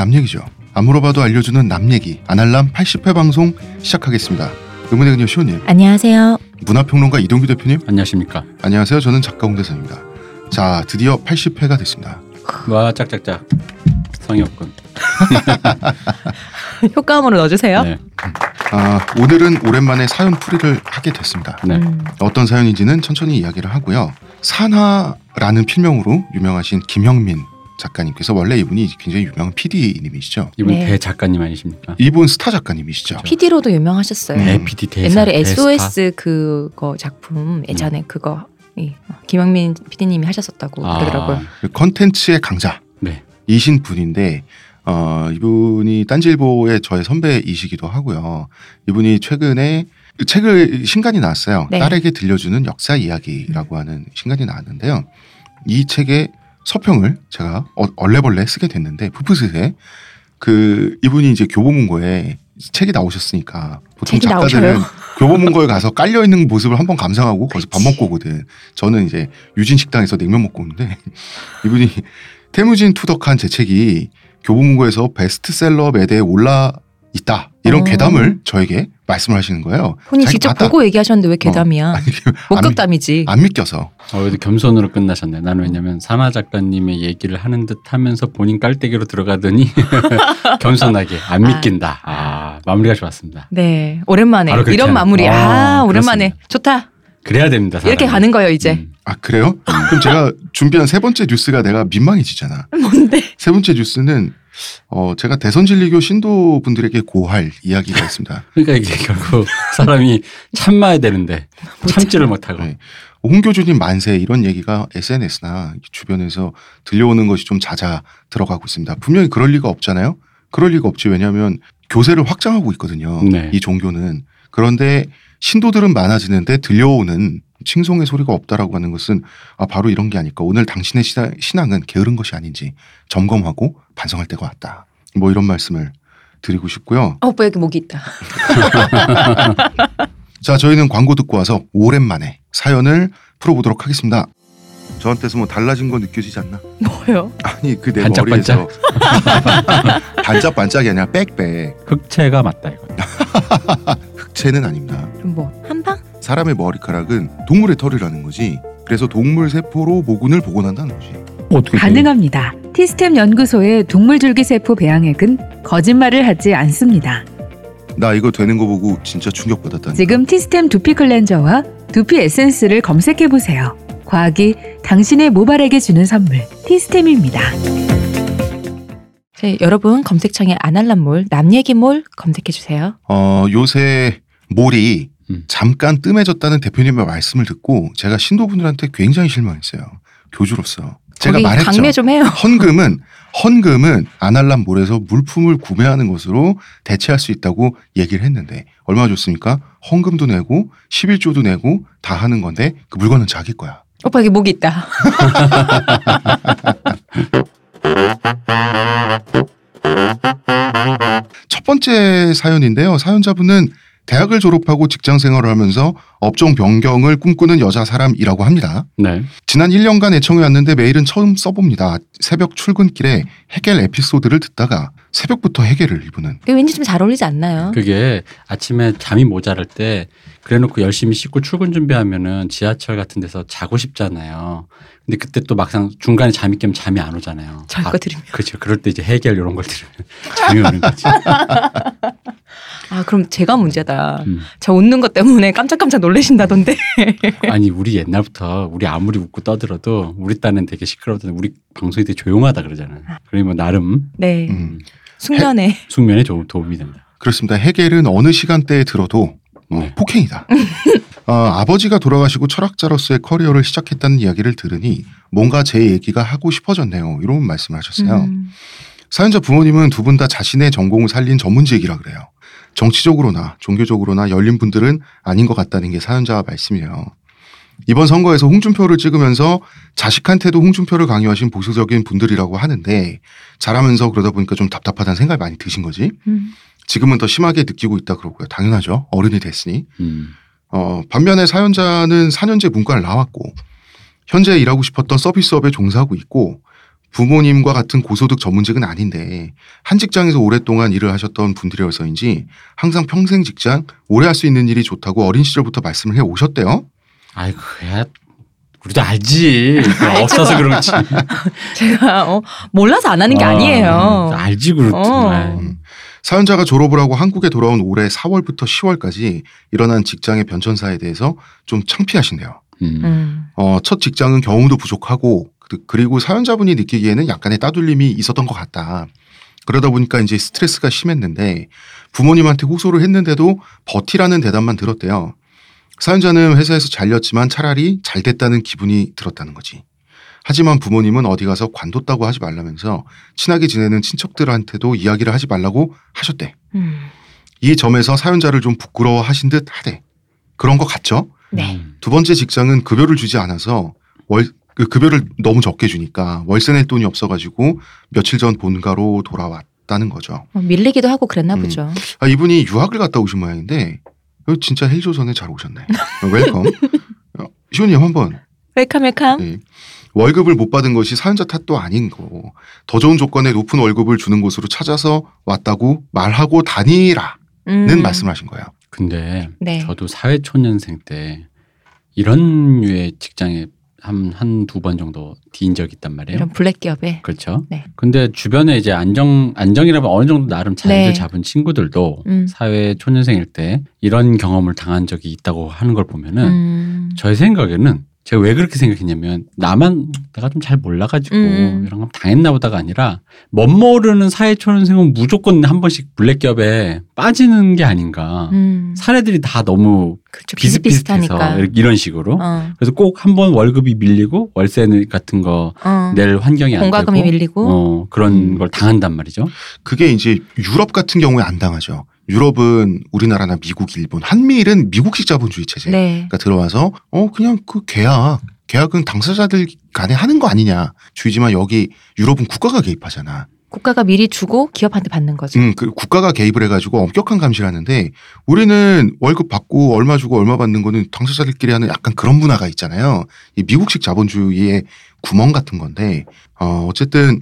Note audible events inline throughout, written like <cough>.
남 얘기죠. 안 물어봐도 알려주는 남 얘기 아날람 80회 방송 시작하겠습니다. 의문의 그녀 시호님, 안녕하세요. 문화평론가 이동규 대표님, 안녕하십니까. 안녕하세요. 저는 작가 홍대선입니다. 자, 드디어 80회가 됐습니다. 와 짝짝짝. 성의 없군. <laughs> 효과음으로 넣어주세요. 네. 아, 오늘은 오랜만에 사연 풀이를 하게 됐습니다. 네. 음, 어떤 사연인지는 천천히 이야기를 하고요. 산하라는 필명으로 유명하신 김형민 작가님께서 원래 이분이 굉장히 유명한 PD님이시죠. 이분 네. 대 작가님 아니십니까? 일본 스타 작가님이시죠. PD로도 유명하셨어요. 음. 대PD 대사. 옛날에 대스타. SOS 그거 작품 예전에 그거 이, 김영민 PD님이 하셨었다고 아, 그러더라고요. 그 컨텐츠의 강자. 네. 이신 분인데 어, 이분이 딴지일보의 저의 선배이시기도 하고요. 이분이 최근에 책을 신간이 나왔어요. 네. 딸에게 들려주는 역사 이야기라고 하는 신간이 나왔는데요. 이 책의 서평을 제가 어- 얼레벌레 쓰게 됐는데 푸푸스에 그 이분이 이제 교보문고에 책이 나오셨으니까 보통 책이 작가들은 나오셔요. <laughs> 교보문고에 가서 깔려 있는 모습을 한번 감상하고 거기서 밥 그치. 먹고 오거든. 저는 이제 유진 식당에서 냉면 먹고 오는데 <laughs> 이분이 태무진 투덕한 제 책이 교보문고에서 베스트셀러 매대에 올라 있다 이런 어. 괴담을 저에게 말씀을 하시는 거예요. 본인 직접 봤다. 보고 얘기하셨는데 왜 괴담이야? 아니, 안, 목격담이지. 안 믿겨서 어, 그래도 겸손으로 끝나셨네. 나는 왜냐면 산하 작가님의 얘기를 하는 듯 하면서 본인 깔때기로 들어가더니 <laughs> 겸손하게 안 아. 믿긴다. 아, 마무리가 좋았습니다. 네, 오랜만에 이런 마무리. 아, 아, 오랜만에 그렇습니다. 좋다. 그래야 됩니다. 이렇게 사람은. 가는 거예요 이제. 음. 아 그래요? 그럼 제가 준비한 세 번째 뉴스가 내가 민망해지잖아. 뭔데? 세 번째 뉴스는 어 제가 대선진리교 신도 분들에게 고할 이야기가 있습니다. <laughs> 그러니까 이게 결국 사람이 참아야 되는데 참지를 못하고. 네. 홍 교주님 만세 이런 얘기가 SNS나 주변에서 들려오는 것이 좀 잦아 들어가고 있습니다. 분명히 그럴 리가 없잖아요. 그럴 리가 없지 왜냐하면 교세를 확장하고 있거든요. 네. 이 종교는 그런데 신도들은 많아지는데 들려오는 칭송의 소리가 없다라고 하는 것은 아 바로 이런 게 아닐까. 오늘 당신의 신앙- 신앙은 게으른 것이 아닌지 점검하고 반성할 때가 왔다. 뭐 이런 말씀을 드리고 싶고요. 어, 오빠 여기 목이 있다. <laughs> 자, 저희는 광고 듣고 와서 오랜만에 사연을 풀어보도록 하겠습니다. 저한테서 뭐 달라진 거 느껴지지 않나? 뭐요? 아니 그내 반짝반짝? 머리에서 <laughs> 반짝반짝이 아니라 빽빽 흑채가 맞다 이거. <laughs> 흑채는 아닙니다. 그럼 뭐 한방? 사람의 머리카락은 동물의 털이라는 거지. 그래서 동물 세포로 모근을 복원한다는 거지. 어떻게 가능합니다. 티스템 연구소의 동물줄기세포 배양액은 거짓말을 하지 않습니다. 나 이거 되는 거 보고 진짜 충격받았다니. 지금 티스템 두피 클렌저와 두피 에센스를 검색해 보세요. 과학이 당신의 모발에게 주는 선물 티스템입니다. 네, 여러분 검색창에 아날람몰 남얘기몰 검색해 주세요. 어 요새 몰이 음. 잠깐 뜸해졌다는 대표님의 말씀을 듣고 제가 신도분들한테 굉장히 실망했어요. 교주로서 제가 거기 말했죠. 강매 좀 해요. 헌금은 헌금은 아날람 몰에서 물품을 구매하는 것으로 대체할 수 있다고 얘기를 했는데 얼마 줬습니까? 헌금도 내고 11조도 내고 다 하는 건데 그 물건은 자기 거야. 오빠 여기 목이 있다. <laughs> 첫 번째 사연인데요. 사연자분은 대학을 졸업하고 직장 생활을 하면서 업종 변경을 꿈꾸는 여자 사람이라고 합니다. 네. 지난 1년간 애청해 왔는데 메일은 처음 써봅니다. 새벽 출근길에 해겔 에피소드를 듣다가 새벽부터 해겔을 이분은 이거 왠지 좀 잘 어울리지 않나요? 그게 아침에 잠이 모자랄 때 그래놓고 열심히 씻고 출근 준비하면은 지하철 같은 데서 자고 싶잖아요. 근데 그때 또 막상 중간에 잠이 깨면 잠이 안 오잖아요. 잘 아, 거 들으면. 그렇죠. 그럴 때 이제 해결 이런 걸 들으면 <laughs> 잠이 오는 거지. <laughs> 아 그럼 제가 문제다. 음. 저 웃는 것 때문에 깜짝깜짝 놀라신다던데. <laughs> 아니 우리 옛날부터 우리 아무리 웃고 떠들어도 우리 딴은 되게 시끄러웠는데 우리 방송이 되게 조용하다 그러잖아요. 그러면 나름 네. 음, 숙면에 숙면에 좀 도움이 된다. 그렇습니다. 해겔은 어느 시간대에 들어도 어, 네. 폭행이다. 어, <laughs> 아버지가 돌아가시고 철학자로서의 커리어를 시작했다는 이야기를 들으니 뭔가 제 얘기가 하고 싶어졌네요. 이런 말씀하셨어요. 음. 사연자 부모님은 두 분 다 자신의 전공을 살린 전문직이라 그래요. 정치적으로나 종교적으로나 열린 분들은 아닌 것 같다는 게 사연자 말씀이에요. 이번 선거에서 홍준표를 찍으면서 자식한테도 홍준표를 강요하신 보수적인 분들이라고 하는데 잘하면서 그러다 보니까 좀 답답하다는 생각이 많이 드신 거지. 음. 지금은 더 심하게 느끼고 있다 그러고요. 당연하죠. 어른이 됐으니. 음. 어, 반면에 사연자는 4년제 문과를 나왔고 현재 일하고 싶었던 서비스업에 종사하고 있고 부모님과 같은 고소득 전문직은 아닌데 한 직장에서 오랫동안 일을 하셨던 분들이어서인지 항상 평생 직장 오래 할 수 있는 일이 좋다고 어린 시절부터 말씀을 해 오셨대요. 아이고 야 우리도 알지. <laughs> 없어서 그렇지. <laughs> 제가 어, 몰라서 안 하는 게 아, 아니에요. 알지 그렇지. 어. 음. 사연자가 졸업을 하고 한국에 돌아온 올해 4월부터 10월까지 일어난 직장의 변천사에 대해서 좀 창피하신데요. 음. 음. 어, 첫 직장은 경험도 부족하고 그- 그리고 사연자분이 느끼기에는 약간의 따돌림이 있었던 것 같다. 그러다 보니까 이제 스트레스가 심했는데 부모님한테 호소를 했는데도 버티라는 대답만 들었대요. 사연자는 회사에서 잘렸지만 차라리 잘 됐다는 기분이 들었다는 거지. 하지만 부모님은 어디 가서 관뒀다고 하지 말라면서 친하게 지내는 친척들한테도 이야기를 하지 말라고 하셨대. 음. 이 점에서 사연자를 좀 부끄러워 하신 듯 하대. 그런 것 같죠? 네. 음. 두 번째 직장은 급여를 주지 않아서 월, 그 급여를 너무 적게 주니까 월세 낼 돈이 없어가지고 며칠 전 본가로 돌아왔다는 거죠. 어, 밀리기도 하고 그랬나 음. 보죠. 아, 이분이 유학을 갔다 오신 모양인데 어, 진짜 헬조선에 잘 오셨네. 어, welcome. 어, 시호님 한번 welcome welcome. 네. 월급을 못 받은 것이 사연자 탓도 아닌 거. 더 좋은 조건의 높은 월급을 주는 곳으로 찾아서 왔다고 말하고 다니라는 음. 말씀하신 거예요. 근데 네. 저도 사회초년생 때 이런 류의 직장에 한 한 두 번 정도 데인 적이 있단 말이에요. 이런 블랙 기업에. 그렇죠. 네. 근데 주변에 이제 안정 안정이라면 어느 정도 나름 자리를 네. 잡은 친구들도 음. 사회 초년생일 때 이런 경험을 당한 적이 있다고 하는 걸 보면은 음. 저의 생각에는 제가 왜 그렇게 생각했냐면 나만 내가 좀 잘 몰라가지고 음. 이런 거 당했나 보다가 아니라 멋 모르는 사회 초년생은 무조건 한 번씩 블랙 기업에 빠지는 게 아닌가. 음. 사례들이 다 너무 그렇죠. 비슷비슷해서 비슷비슷하니까. 이런 식으로. 어. 그래서 꼭 한 번 월급이 밀리고 월세 같은 거 어. 낼 환경이 안 공과금이 되고 밀리고. 어, 그런 음. 걸 당한단 말이죠. 그게 이제 유럽 같은 경우에 안 당하죠. 유럽은 우리나라나 미국, 일본, 한미일은 미국식 자본주의 체제가 네. 들어와서 어 그냥 그 계약 계약은 당사자들 간에 하는 거 아니냐 주의지만 여기 유럽은 국가가 개입하잖아. 국가가 미리 주고 기업한테 받는 거죠. 음, 그 국가가 개입을 해가지고 엄격한 감시를 하는데 우리는 월급 받고 얼마 주고 얼마 받는 거는 당사자들끼리 하는 약간 그런 문화가 있잖아요. 이 미국식 자본주의의 구멍 같은 건데 어 어쨌든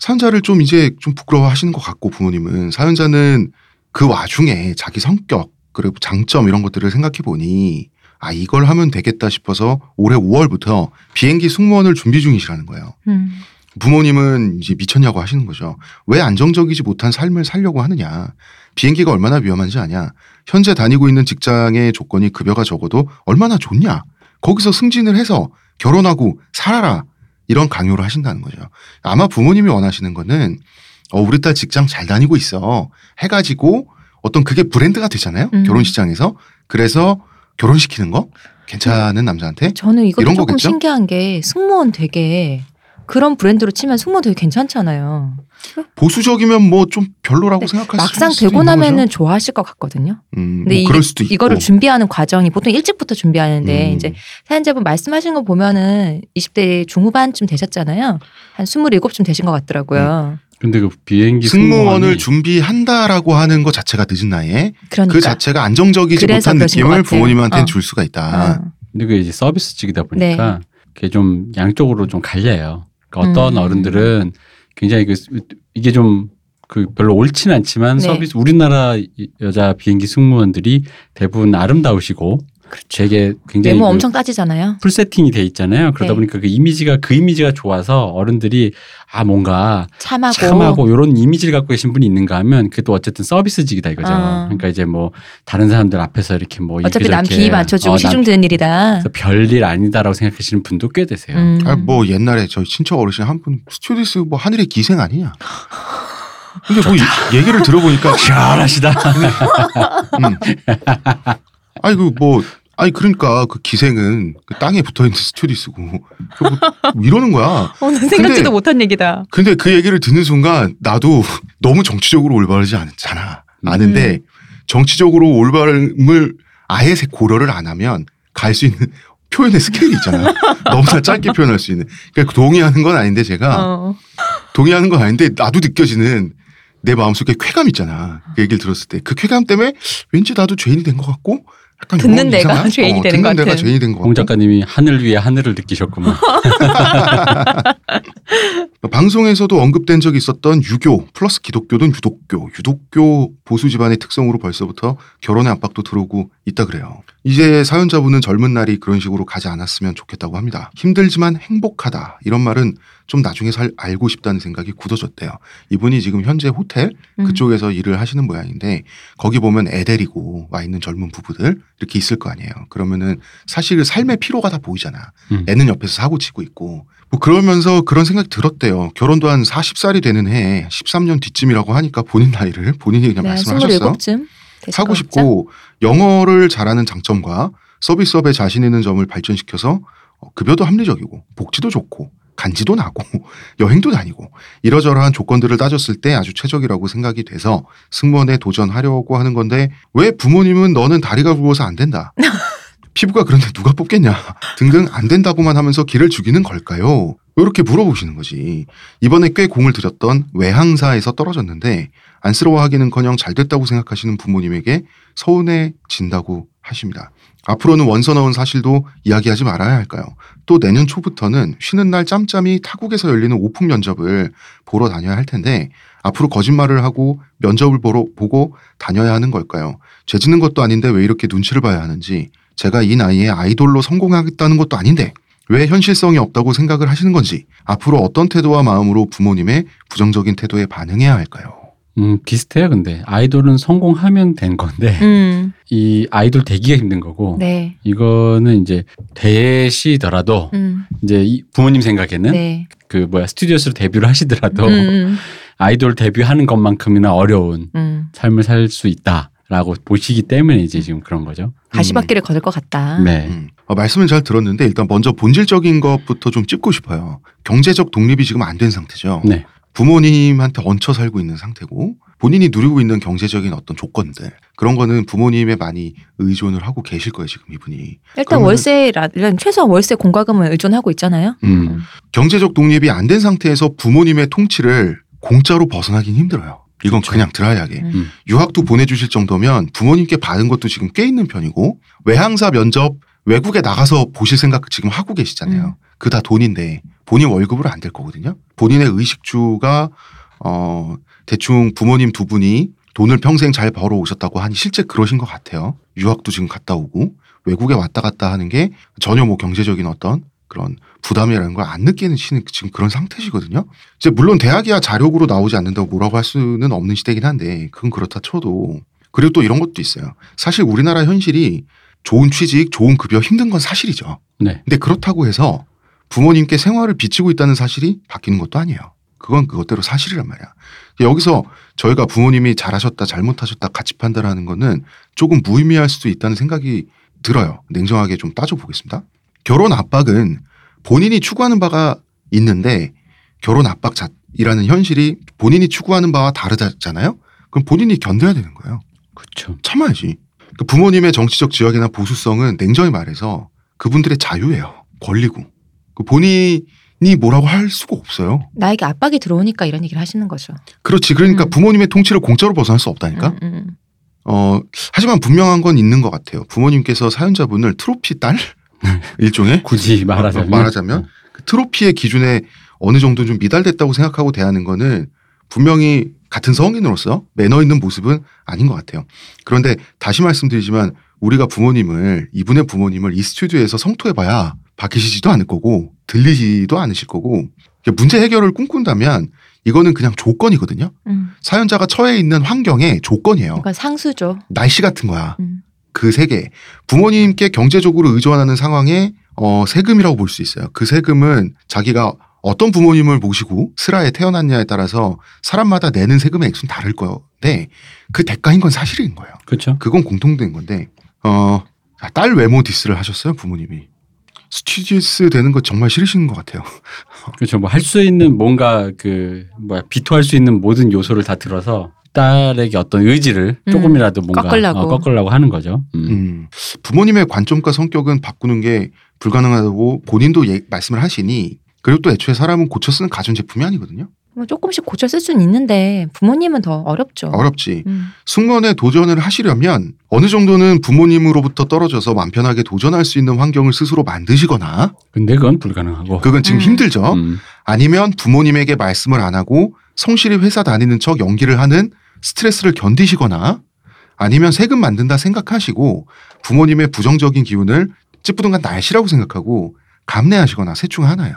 사연자를 좀 이제 좀 부끄러워하시는 것 같고 부모님은 사연자는 그 와중에 자기 성격 그리고 장점 이런 것들을 생각해 보니 아 이걸 하면 되겠다 싶어서 올해 5월부터 비행기 승무원을 준비 중이시라는 거예요. 음. 부모님은 이제 미쳤냐고 하시는 거죠. 왜 안정적이지 못한 삶을 살려고 하느냐. 비행기가 얼마나 위험한지 아냐. 현재 다니고 있는 직장의 조건이 급여가 적어도 얼마나 좋냐. 거기서 승진을 해서 결혼하고 살아라. 이런 강요를 하신다는 거죠. 아마 부모님이 원하시는 거는 어, 우리 딸 직장 잘 다니고 있어. 해가지고 어떤 그게 브랜드가 되잖아요. 음. 결혼 시장에서. 그래서 결혼시키는 거? 괜찮은 남자한테? 저는 이것도 조금 거겠죠? 신기한 게 승무원 되게 그런 브랜드로 치면 승무원 되게 괜찮잖아요. 보수적이면 뭐 좀 별로라고 네, 생각할 막상 수도 되고 나면은 거죠. 좋아하실 것 같거든요. 음, 근데 뭐 그럴 수도 있고. 이거를 준비하는 과정이 보통 일찍부터 준비하는데 음. 이제 사연자분 말씀하신 거 보면은 20대 중후반쯤 되셨잖아요. 한 27쯤 되신 것 같더라고요. 근데 그 비행기 승무원을 준비한다라고 하는 것 자체가 늦은 나이에 그러니까. 그 자체가 안정적이지 못한 느낌을 같아요. 부모님한테는 어. 줄 수가 있다. 어. 근데 그게 이제 서비스직이다 네. 보니까 그게 좀 양쪽으로 좀 갈려요. 그러니까 어떤 음. 어른들은 굉장히 그 이게 좀 그 별로 옳지는 않지만 네. 서비스 우리나라 이- 여자 비행기 승무원들이 대부분 아름다우시고 되게 굉장히 외모 그 엄청 따지잖아요. 풀 세팅이 돼 있잖아요. 그러다 네. 보니까 그 이미지가 그 이미지가 좋아서 어른들이 아 뭔가 참하고, 참하고 이런 이미지를 갖고 계신 분이 있는가 하면 그게 또 어쨌든 서비스직이다 이거죠. 어. 그러니까 이제 뭐 다른 사람들 앞에서 이렇게 뭐 어차피 이렇게 남 비위 맞춰주고 어, 남- 시중 드는 일이다. 별일 아니다라고 생각하시는 분도 꽤 되세요. 음. 아, 뭐 옛날에 저희 친척 어르신 한 분 스튜디스 뭐 하늘의 기생 아니냐. 근데 뭐 이- 얘기를 들어보니까 <laughs> 시원하시다. 음. 아니 그뭐 아니 그러니까 그 기생은 그 땅에 붙어 있는 스튜디스고 뭐 이러는 거야. 어, 난 생각지도 못한 얘기다. 근데 그 얘기를 듣는 순간 나도 너무 정치적으로 올바르지 않잖아. 아는데 음. 정치적으로 올바름을 아예 세- 고려를 안 하면 갈 수 있는 표현의 스케일이 있잖아. <laughs> 너무나 짧게 표현할 수 있는. 그러니까 동의하는 건 아닌데 제가 어. 동의하는 건 아닌데 나도 느껴지는 내 마음속에 쾌감 있잖아. 그 얘기를 들었을 때 그 쾌감 때문에 왠지 나도 죄인이 된 것 같고 약간 듣는 이상한? 죄인이 어, 되는 것 같은. 죄인이 된것홍 같고 작가님이 하늘 위에 하늘을 느끼셨구만. <laughs> 방송에서도 언급된 적이 있었던 유교 플러스 기독교든 유독교, 유독교 보수 집안의 특성으로 벌써부터 결혼의 압박도 들어오고 있다 그래요. 이제 사연자분은 젊은 날이 그런 식으로 가지 않았으면 좋겠다고 합니다. 힘들지만 행복하다 이런 말은 좀 나중에 살 알고 싶다는 생각이 굳어졌대요. 이분이 지금 현재 호텔 음. 그쪽에서 일을 하시는 모양인데 거기 보면 애 데리고 와 있는 젊은 부부들 이렇게 있을 거 아니에요. 그러면은 사실 삶의 피로가 다 보이잖아. 음. 애는 옆에서 사고 치고 있고 뭐 그러면서 그런 생각이 들었대요. 결혼도 한 40살이 되는 해 13년 뒤쯤이라고 하니까 본인 나이를 본인이 그냥 네, 말씀을 하셨어요. 27쯤 사고 싶고 영어를 잘하는 장점과 서비스업에 자신 있는 점을 발전시켜서 어, 급여도 합리적이고 복지도 좋고 간지도 나고 <laughs> 여행도 다니고 이러저러한 조건들을 따졌을 때 아주 최적이라고 생각이 돼서 승무원에 도전하려고 하는 건데 왜 부모님은 너는 다리가 굵어서 안 된다. <laughs> 피부가 그런데 누가 뽑겠냐 등등 안 된다고만 하면서 길을 죽이는 걸까요? 이렇게 물어보시는 거지. 이번에 꽤 공을 들였던 외항사에서 떨어졌는데 안쓰러워하기는커녕 잘 됐다고 생각하시는 부모님에게 서운해진다고 하십니다. 앞으로는 원서 넣은 사실도 이야기하지 말아야 할까요? 또 내년 초부터는 쉬는 날 짬짬이 타국에서 열리는 오픈 면접을 보러 다녀야 할 텐데 앞으로 거짓말을 하고 면접을 보러 보고 다녀야 하는 걸까요? 죄 짓는 것도 아닌데 왜 이렇게 눈치를 봐야 하는지 제가 이 나이에 아이돌로 성공하겠다는 것도 아닌데 왜 현실성이 없다고 생각을 하시는 건지 앞으로 어떤 태도와 마음으로 부모님의 부정적인 태도에 반응해야 할까요? 음, 비슷해요, 근데. 아이돌은 성공하면 된 건데, 음, <laughs> 이 아이돌 되기가 힘든 거고, 네. 이거는 이제 대시더라도, 음, 이제 이 부모님 생각에는 네. 그 뭐야, 스튜디오스로 데뷔를 하시더라도, 음, 음, <laughs> 아이돌 데뷔하는 것만큼이나 어려운 음. 삶을 살 수 있다 라고 보시기 때문에 이제 지금 그런 거죠. 가시밭길을 걸을 것 같다. 네. 음. 어, 말씀은 잘 들었는데 일단 먼저 본질적인 것부터 좀 짚고 싶어요. 경제적 독립이 지금 안 된 상태죠. 네. 부모님한테 얹혀 살고 있는 상태고 본인이 누리고 있는 경제적인 어떤 조건들 그런 거는 부모님에 많이 의존을 하고 계실 거예요 지금 이분이 일단 그러면은- 월세라 최소한 월세 공과금을 의존하고 있잖아요. 음. 경제적 독립이 안 된 상태에서 부모님의 통치를 공짜로 벗어나긴 힘들어요. 이건 그렇죠. 그냥 드라이하게 음. 유학도 보내주실 정도면 부모님께 받은 것도 지금 꽤 있는 편이고 외항사 면접 외국에 나가서 보실 생각 지금 하고 계시잖아요. 음. 그다 돈인데 본인 월급으로 안 될 거거든요. 본인의 의식주가 어 대충 부모님 두 분이 돈을 평생 잘 벌어 오셨다고 하니 실제 그러신 것 같아요. 유학도 지금 갔다 오고 외국에 왔다 갔다 하는 게 전혀 뭐 경제적인 어떤 그런 부담이라는 걸 안 느끼는 시는 지금 그런 상태시거든요. 이제 물론 대학이야 자력으로 나오지 않는다고 뭐라고 할 수는 없는 시대긴 한데 그건 그렇다 쳐도 그리고 또 이런 것도 있어요. 사실 우리나라 현실이 좋은 취직, 좋은 급여 힘든 건 사실이죠. 네. 근데 그렇다고 해서 부모님께 생활을 비치고 있다는 사실이 바뀌는 것도 아니에요. 그건 그것대로 사실이란 말이야. 여기서 저희가 부모님이 잘하셨다, 잘못하셨다 같이 판단하는 거는 조금 무의미할 수도 있다는 생각이 들어요. 냉정하게 좀 따져보겠습니다. 결혼 압박은 본인이 추구하는 바가 있는데 결혼 압박이라는 현실이 본인이 추구하는 바와 다르잖아요. 그럼 본인이 견뎌야 되는 거예요. 그렇죠. 참아야지. 그 부모님의 정치적 지역이나 보수성은 냉정히 말해서 그분들의 자유예요. 권리고. 그 본인이 뭐라고 할 수가 없어요. 나에게 압박이 들어오니까 이런 얘기를 하시는 거죠. 그렇지. 그러니까 음. 부모님의 통치를 공짜로 벗어날 수 없다니까. 음, 음. 어, 하지만 분명한 건 있는 것 같아요. 부모님께서 사연자분을 트로피 딸? <laughs> 일종의? 굳이 말하자면. 어, 말하자면 그 트로피의 기준에 어느 정도 좀 미달됐다고 생각하고 대하는 거는 분명히 같은 성인으로서 매너 있는 모습은 아닌 것 같아요. 그런데 다시 말씀드리지만 우리가 부모님을 이분의 부모님을 이 스튜디오에서 성토해봐야 바뀌시지도 않을 거고 들리지도 않으실 거고 문제 해결을 꿈꾼다면 이거는 그냥 조건이거든요. 음. 사연자가 처해 있는 환경의 조건이에요. 이건 상수죠. 날씨 같은 거야. 음. 그 세계 부모님께 경제적으로 의존하는 상황에 어, 세금이라고 볼 수 있어요. 그 세금은 자기가 어떤 부모님을 모시고 슬하에 태어났냐에 따라서 사람마다 내는 세금의 액수는 다를 건데 그 대가인 건 사실인 거예요. 그렇죠. 그건 공통된 건데 어, 딸 외모 디스를 하셨어요 부모님이. 스튜어디스 되는 거 정말 싫으신 것 같아요. <laughs> 그렇죠. 뭐 할 수 있는 뭔가 그 뭐야 비토할 수 있는 모든 요소를 다 들어서 딸에게 어떤 의지를 음, 조금이라도 뭔가 꺾으려고. 어, 꺾으려고 하는 거죠. 음. 음, 부모님의 관점과 성격은 바꾸는 게 불가능하다고 본인도 예- 말씀을 하시니 그리고 또 애초에 사람은 고쳐 쓰는 가전 제품이 아니거든요. 뭐 조금씩 고쳐 쓸 수는 있는데 부모님은 더 어렵죠. 어렵지. 음. 승무원에 도전을 하시려면 어느 정도는 부모님으로부터 떨어져서 마음 편하게 도전할 수 있는 환경을 스스로 만드시거나 근데 그건 불가능하고. 그건 지금 음. 힘들죠. 음. 아니면 부모님에게 말씀을 안 하고 성실히 회사 다니는 척 연기를 하는 스트레스를 견디시거나 아니면 세금 만든다 생각하시고 부모님의 부정적인 기운을 찌뿌둥한 날씨라고 생각하고 감내하시거나 셋중 하나예요.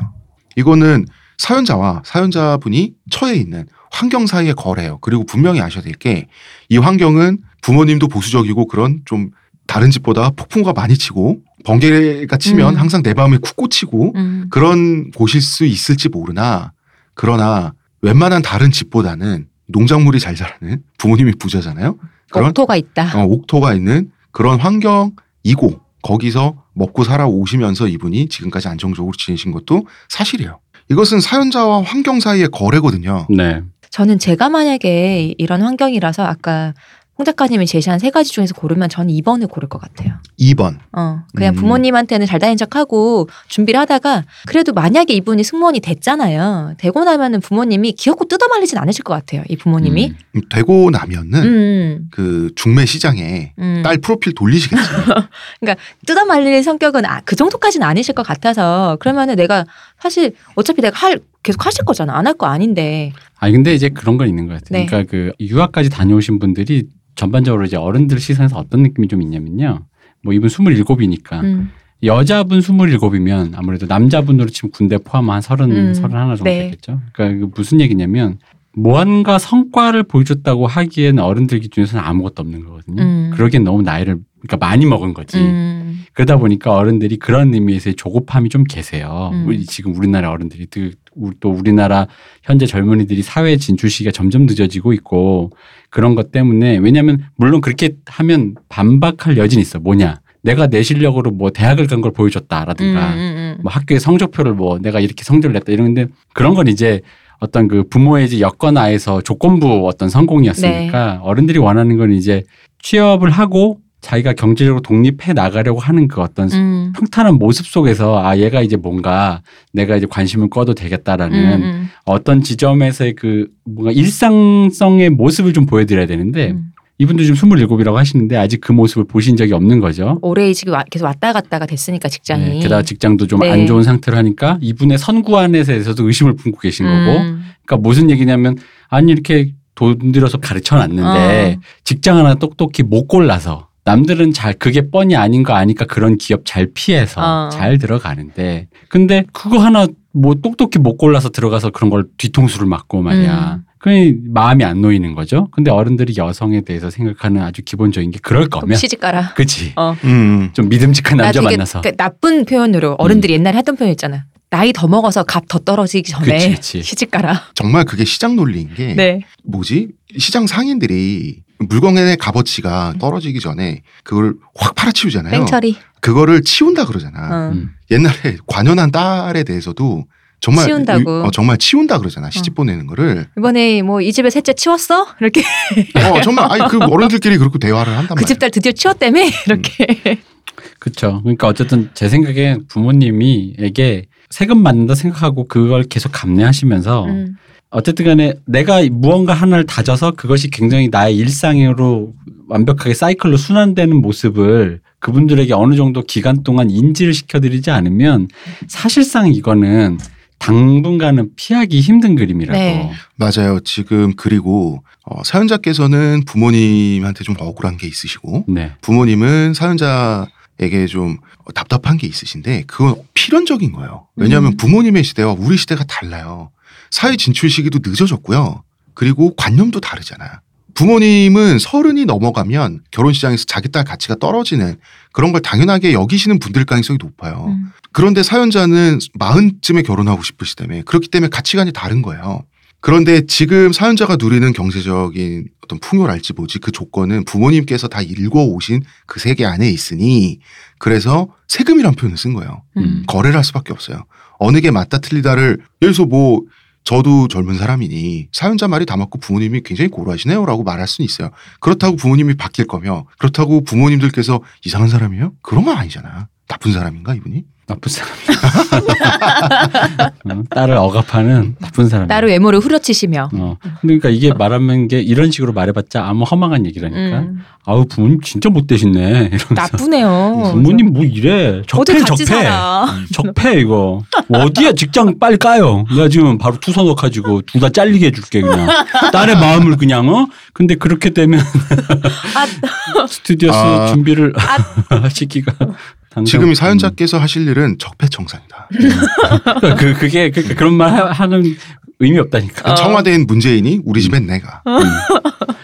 이거는 사연자와 사연자분이 처해 있는 환경 사이의 거래예요. 그리고 분명히 아셔야 될 게 이 환경은 부모님도 보수적이고 그런 좀 다른 집보다 폭풍과 많이 치고 번개가 치면 음. 항상 내 마음에 쿡 꽂히고 음. 그런 곳일 수 있을지 모르나 그러나 웬만한 다른 집보다는 농작물이 잘 자라는 부모님이 부자잖아요. 그런 옥토가 있다. 어, 옥토가 있는 그런 환경이고 거기서 먹고 살아 오시면서 이분이 지금까지 안정적으로 지내신 것도 사실이에요. 이것은 사연자와 환경 사이의 거래거든요. 네. 저는 제가 만약에 이런 환경이라서 아까 홍 작가님이 제시한 세 가지 중에서 고르면 저는 2번을 고를 것 같아요. 2번. 어, 그냥 음. 부모님한테는 잘 다닌 척하고 준비를 하다가 그래도 만약에 이분이 승무원이 됐잖아요. 되고 나면은 부모님이 기어코 뜯어말리진 않으실 것 같아요. 이 부모님이. 음. 되고 나면은 음, 그 중매 시장에 음. 딸 프로필 돌리시겠죠. <laughs> 뜯어말릴 성격은 아, 그 정도까지는 아니실 것 같아서 그러면은 내가 사실 어차피 내가 할 계속 하실 거잖아. 안 할 거 아닌데. 아니 근데 이제 그런 건 있는 것 같아요. 네. 그러니까 그 유학까지 다녀오신 분들이 전반적으로 이제 어른들 시선에서 어떤 느낌이 좀 있냐면요. 뭐 이분 27이니까 음. 여자분 27이면 아무래도 남자분으로 치면 군대 포함한 한 30, 음, 31 정도 네. 되겠죠. 그러니까 그 무슨 얘기냐면 무언가 성과를 보여줬다고 하기에는 어른들 기준에서는 아무것도 없는 거거든요. 음. 그러기엔 너무 나이를 그러니까 많이 먹은 거지. 음. 그러다 보니까 어른들이 그런 의미에서의 조급함이 좀 계세요. 음. 우리 지금 우리나라 어른들이 또, 우리- 또 우리나라 현재 젊은이들이 사회 진출 시기가 점점 늦어지고 있고 그런 것 때문에 왜냐하면 물론 그렇게 하면 반박할 여지는 있어. 뭐냐? 내가 내 실력으로 뭐 대학을 간 걸 보여줬다라든가 음, 음, 음. 뭐 학교의 성적표를 뭐 내가 이렇게 성적을 냈다 이런데 그런 건 이제 어떤 그 부모의 이제 여건 하에서 조건부 어떤 성공이었으니까 네. 어른들이 원하는 건 이제 취업을 하고 자기가 경제적으로 독립해 나가려고 하는 그 어떤 음. 평탄한 모습 속에서 아 얘가 이제 뭔가 내가 이제 관심을 꺼도 되겠다라는 음, 음. 어떤 지점에서의 그 뭔가 일상성의 모습을 좀 보여드려야 되는데 음. 이분도 지금 27이라고 하시는데 아직 그 모습을 보신 적이 없는 거죠. 이직이 와- 계속 왔다 갔다가 됐으니까 직장이. 네, 게다가 직장도 좀 네. 안 좋은 상태로 하니까 이분의 선구안에 대해서도 의심을 품고 계신 거고 음. 그러니까 무슨 얘기냐면 아니 이렇게 돈 들여서 가르쳐 놨는데 어. 직장 하나 똑똑히 못 골라서 남들은 잘 그게 뻔히 아닌 거 아니까 그런 기업 잘 피해서 어. 잘 들어가는데 근데 그거 하나 뭐 똑똑히 못 골라서 들어가서 그런 걸 뒤통수를 맞고 말이야. 음. 그니 마음이 안 놓이는 거죠. 근데 어른들이 여성에 대해서 생각하는 아주 기본적인 게 그럴 거면 시집 가라. 그치 어. 음. 좀 믿음직한 나 남자 만나서 그 나쁜 표현으로 어른들이 옛날에 하던 표현 있잖아. 나이 더 먹어서 값 더 떨어지기 전에 그치, 그치. 시집 가라. 정말 그게 시장 논리인 게 네. 뭐지? 시장 상인들이 물건의 값어치가 떨어지기 전에 그걸 확 팔아치우잖아요. 땡처리. 그거를 치운다 그러잖아. 어. 음. 옛날에 관연한 딸에 대해서도 정말 치운다고. 어, 정말 치운다 그러잖아. 시집 보내는 거를. 이번에 뭐 이 집에 셋째 치웠어? 이렇게 어 정말 아니 그 <laughs> 어른들끼리 그렇게 대화를 한단 그 말이야. 집딸 드디어 치웠다며 이렇게. 그렇죠. 그러니까 어쨌든 제 생각에 부모님이에게 세금 받는다 생각하고 그걸 계속 감내하시면서 음. 어쨌든 간에 내가 무언가 하나를 다져서 그것이 굉장히 나의 일상으로 완벽하게 사이클로 순환되는 모습을 그분들에게 어느 정도 기간 동안 인지를 시켜드리지 않으면 사실상 이거는 당분간은 피하기 힘든 그림이라고. 네. 맞아요. 지금 그리고 어, 사연자께서는 부모님한테 좀 억울한 게 있으시고 네. 부모님은 사연자 에게 좀 답답한 게 있으신데 그건 필연적인 거예요. 왜냐하면 음. 부모님의 시대와 우리 시대가 달라요. 사회 진출 시기도 늦어졌고요. 그리고 관념도 다르잖아요. 부모님은 서른이 넘어가면 결혼 시장에서 자기 딸 가치가 떨어지는 그런 걸 당연하게 여기시는 분들 가능성이 높아요. 음. 그런데 사연자는 마흔쯤에 결혼하고 싶으시다며 그렇기 때문에 가치관이 다른 거예요. 그런데 지금 사연자가 누리는 경제적인 어떤 풍요랄지 뭐지 그 조건은 부모님께서 다 읽어오신 그 세계 안에 있으니 그래서 세금이란 표현을 쓴 거예요. 음. 거래를 할 수밖에 없어요. 어느 게 맞다 틀리다를 예를 들어서 뭐 저도 젊은 사람이니 사연자 말이 다 맞고 부모님이 굉장히 고루하시네요 라고 말할 수는 있어요. 그렇다고 부모님이 바뀔 거며 그렇다고 부모님들께서 이상한 사람이에요? 그런 건 아니잖아. 나쁜 사람인가 이분이? 나쁜 사람. <laughs> 어, 딸을 억압하는 나쁜 사람. 나를 외모를 후려치시며. 어. 그러니까 이게 말하는 게 이런 식으로 말해봤자 아무 허망한 얘기라니까. 음, 아우 부모님 진짜 못 되시네. 이러면서. 나쁘네요. 부모님 뭐 이래. 어디 적폐 같이 적폐. 살아. 적폐 이거. 뭐 어디야 직장 빨리 까요. 내가 지금 바로 투서넣 가지고 둘 다 잘리게 해줄게 그냥. 딸의 마음을 그냥 어. 근데 그렇게 되면 아, <laughs> 스튜디오스 아. 준비를 <laughs> 하시기가. 당장- 지금 이 사연자께서 하실 일은 적폐청산이다. 음. <laughs> 그 그게 그, 그런 말 하- 하는 의미 없다니까. 어. 청와대엔 문재인이 우리 집엔 내가. 음.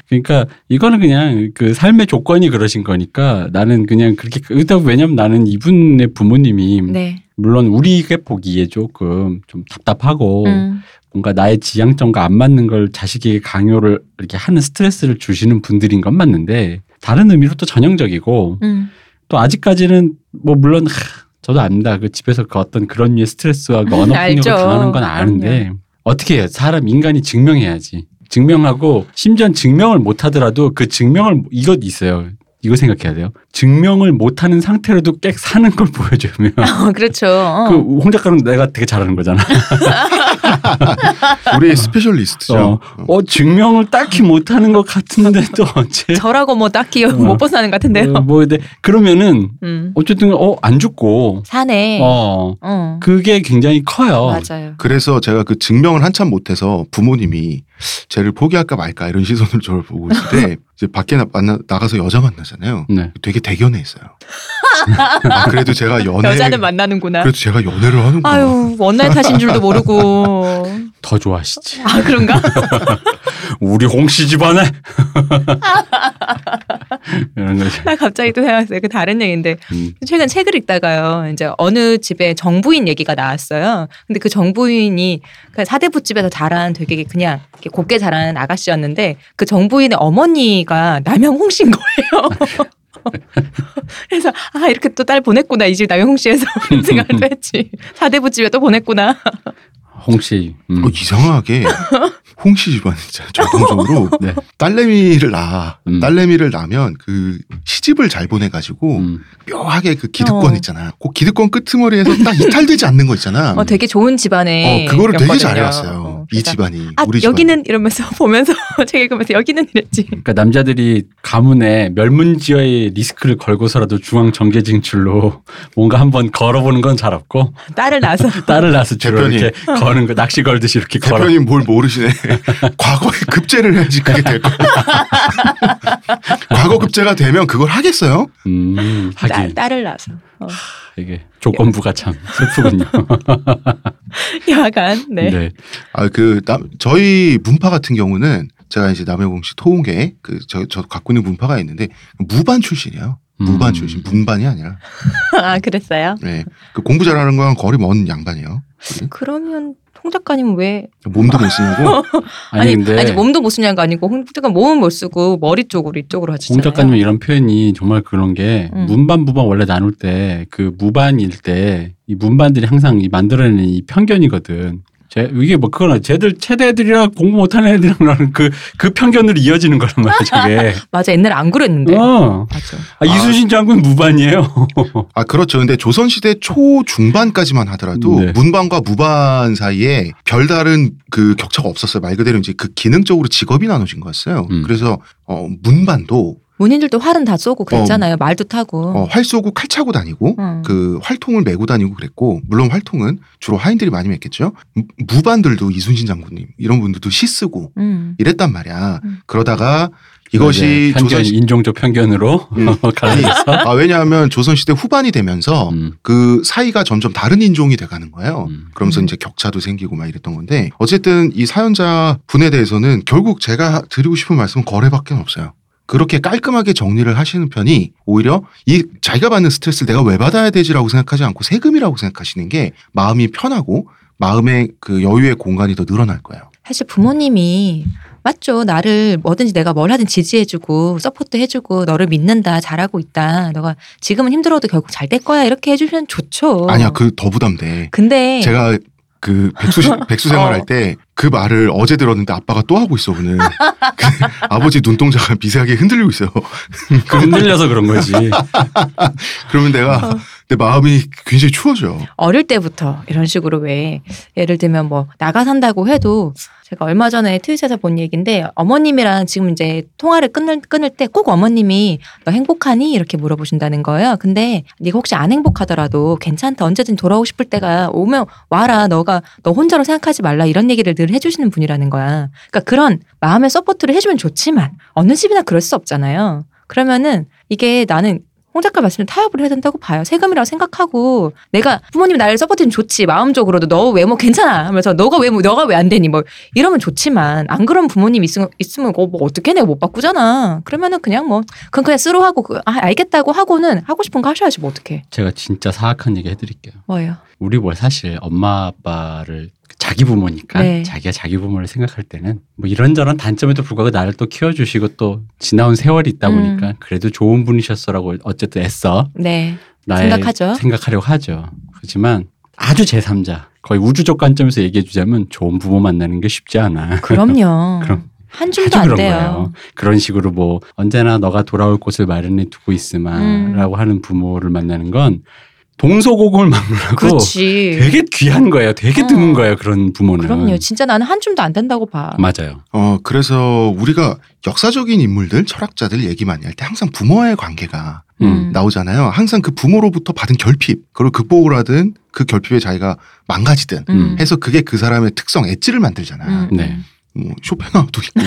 그러니까 이거는 그냥 그 삶의 조건이 그러신 거니까 나는 그냥 그렇게 그렇다고 왜냐면 나는 이분의 부모님이 네. 물론 우리가 보기에 조금 좀 답답하고 음. 뭔가 나의 지향점과 안 맞는 걸 자식에게 강요를 이렇게 하는 스트레스를 주시는 분들인 건 맞는데 다른 의미로 또 전형적이고 음. 또 아직까지는 뭐 물론 하, 저도 압니다. 그 집에서 그 어떤 그런 류의 스트레스와 그 언어 폭력을. 당하는 건 아는데 어떻게 해요? 사람 인간이 증명해야지. 증명하고 심지어 증명을 못 하더라도 그 증명을 이것 있어요. 이거 생각해야 돼요. 증명을 못 하는 상태로도 꽤 사는 걸 <laughs> 보여주면 어, 그렇죠. 어. 그홍 작가는 내가 되게 잘하는 거잖아. <laughs> <laughs> 우리의 specialist죠. 어, 어, 증명을 딱히 못 하는 것 같은데 또 어째 저라고 뭐 딱히 어. 못 벗어나는 것 같은데요. 어, 뭐 근데 그러면은 음. 어쨌든 어 안 죽고 사네. 어 어. 그게 굉장히 커요. 맞아요. 그래서 제가 그 증명을 한참 못해서 부모님이 쟤를 포기할까 말까 이런 시선으로 저를 보고 있을 때 <laughs> 이제 밖에 나, 만나, 나가서 여자 만나잖아요. 네. 되게 대견해 있어요. 아, 그래도 제가 연애 여자는 만나는구나. 그래도 제가 연애를 하는구나. 아유 one night 하신 줄도 모르고. 더 좋아하시지. 아 그런가? <laughs> 우리 홍씨 집안에 <laughs> 이런 거죠. 나 갑자기 또 생각했어요. 그 다른 얘기인데 음. 최근 책을 읽다가요. 이제 어느 집에 정부인 얘기가 나왔어요. 근데 그 정부인이 그 사대부 집에서 자란 되게 그냥 이렇게 곱게 자란 아가씨였는데 그 정부인의 어머니가 남영홍 씨인 거예요. <laughs> 그래서 아 이렇게 또 딸 보냈구나 이 집 남영홍 씨에서 <laughs> 생각을 또 했지. 사대부 집에 또 보냈구나. 홍씨. 음. 어, 이상하게 <laughs> 홍씨 집안 진짜 전통적으로 네. 딸내미를 낳아 음. 딸내미를 낳으면 그 시집을 잘 보내가지고 음. 묘하게 그 기득권 어. 있잖아요. 그 기득권 끄트머리에서 딱 이탈되지 않는 거 있잖아. 어 되게 좋은 집안에. 어, 그거를 되게 였거든요. 잘해왔어요. 어, 이 집안이 아 우리. 여기는 이러면서 <laughs> 보면서 <laughs> 책 읽으면서 여기는 이랬지. 그러니까 남자들이 가문에 멸문지어의 리스크를 걸고서라도 중앙 정계 진출로 뭔가 한번 걸어보는 건 잘 없고 딸을 낳아서 <laughs> 딸을 낳아서 주로 대표님. 이렇게 거는 거 낚시 걸듯이 이렇게 걸어. 대표님 뭘 모르시네. 과거에 급제를 해야지 그게 될 거예요. 과거 급제가 되면 그걸 하겠어요? 음, 딸, 하긴 딸을 낳아서. 어. 이게 조건부가 참 슬프군요. <laughs> 야간 네. 네. 아, 그, 남, 저희 문파 같은 경우는 제가 이제 남해공 씨 토홍계 그, 저, 저 갖고 있는 문파가 있는데 무반 출신이에요. 무반 음. 출신. 문반이 아니라. <laughs> 아 그랬어요? 네. 그 공부 잘하는 거랑 거리 먼 양반이에요. 그러면 홍 작가님은 왜 몸도 못 쓰고. <laughs> 아니, 근데 아니 몸도 못 쓰냐가 아니고 홍 작가 몸은 못 쓰고 머리 쪽으로 이쪽으로 하시잖아요. 홍 작가님 이런 표현이 정말 그런 게 음. 문반 부반 원래 나눌 때 그 무반일 때 이 문반들이 항상 이 만들어내는 이 편견이거든. 제 이게 뭐 그거나 쟤들 최대 애들이랑 공부 못하는 애들이랑 그, 그 편견으로 이어지는 거란 말이야, 저게. <laughs> 맞아 옛날에 안 그랬는데. 어. 맞아. 아, 이순신 장군 무반이에요. <laughs> 아, 그렇죠. 근데 조선 시대 초 중반까지만 하더라도 네. 문반과 무반 사이에 별다른 그 격차가 없었어요. 말 그대로 이제 그 기능적으로 직업이 나눠진 거였어요. 음. 그래서, 어, 문반도 문인들도 활은 다 쏘고 그랬잖아요. 말도 타고. 어, 활 쏘고 칼 차고 다니고 음. 그 활통을 메고 다니고 그랬고 물론 활통은 주로 하인들이 많이 맸겠죠. 무- 무반들도 이순신 장군님 이런 분들도 시 쓰고 음. 이랬단 말이야. 음. 그러다가 이것이 네, 편견, 조선 시 인종적 편견으로 음. <laughs> 갈라졌어. 아 왜냐하면 조선 시대 후반이 되면서 음, 그 사이가 점점 다른 인종이 돼가는 거예요. 음. 그러면서 음. 이제 격차도 생기고 막 이랬던 건데 어쨌든 이 사연자 분에 대해서는 결국 제가 드리고 싶은 말씀은 거래밖에 없어요. 그렇게 깔끔하게 정리를 하시는 편이 오히려 이 자기가 받는 스트레스를 내가 왜 받아야 되지라고 생각하지 않고 세금이라고 생각하시는 게 마음이 편하고 마음의 그 여유의 공간이 더 늘어날 거예요. 사실 부모님이 맞죠. 나를 뭐든지 내가 뭘 하든 지지해주고 support 해주고 너를 믿는다 잘하고 있다. 너가 지금은 힘들어도 결국 잘 될 거야 이렇게 해주면 좋죠. 아니야 그 더 부담돼. 근데 제가 그 백수 시- <laughs> 백수 생활할 어. 때 그 말을 어제 들었는데 아빠가 또 하고 있어 오늘. 그 <laughs> 아버지 눈동자가 미세하게 흔들리고 있어요. 그 흔들려서 그런 거지. <laughs> 그러면 내가 어. 내 마음이 굉장히 추워져. 어릴 때부터 이런 식으로 왜 예를 들면 뭐 나가 산다고 해도 제가 얼마 전에 트윗에서 본 얘기인데 어머님이랑 지금 이제 통화를 끊을 끊을 때 꼭 어머님이 너 행복하니 이렇게 물어보신다는 거예요. 근데 네가 혹시 안 행복하더라도 괜찮다 언제든 돌아오고 싶을 때가 오면 와라 너가 너 혼자로 생각하지 말라 이런 얘기를 늘 해주시는 분이라는 거야. 그러니까 그런 마음의 support를 해주면 좋지만 어느 집이나 그럴 수 없잖아요. 그러면은 이게 나는 홍 작가 말씀을 타협을 해야 된다고 봐요. 세금이라고 생각하고 내가 부모님이 나를 support는 좋지 마음적으로도 너 외모 괜찮아 하면서 너가 외모 너가 왜 안 되니 뭐 이러면 좋지만 안 그런 부모님 있으면 있으면 어, 뭐 어떻게 내가 못 바꾸잖아. 그러면은 그냥 뭐 그건 그냥 through하고 그, 아, 알겠다고 하고는 하고 싶은 거 하셔야지 뭐 어떻게 제가 진짜 사악한 얘기 해드릴게요. 뭐예요? 우리 뭐 사실 엄마 아빠를 자기 부모니까 네. 자기가 자기 부모를 생각할 때는 뭐 이런저런 단점에도 불구하고 나를 또 키워주시고 또 지나온 세월이 있다 음. 보니까 그래도 좋은 분이셨어라고 어쨌든 애써 네 나의 생각하죠. 생각하려고 하죠. 그렇지만 아주 제3자 거의 우주적 관점에서 얘기해 주자면 좋은 부모 만나는 게 쉽지 않아. 그럼요. <laughs> 그럼 한 줌도 안 그런 돼요. 거예요. 그런 식으로 뭐 언제나 너가 돌아올 곳을 마련해 두고 음. 있으마라고 하는 부모를 만나는 건 동서고금을 막론하고 그렇지. 되게 귀한 거예요. 되게 어. 드문 거예요. 그런 부모는. 그럼요. 진짜 나는 한 줌도 안 된다고 봐. 맞아요. 어, 그래서 우리가 역사적인 인물들, 철학자들 얘기 많이 할 때 항상 부모와의 관계가 음. 나오잖아요. 항상 그 부모로부터 받은 결핍, 그걸 극복을 하든 그 결핍에 자기가 망가지든 음. 해서 그게 그 사람의 특성, 엣지를 만들잖아. 음, 네. 음. 뭐 쇼팽하우도 있고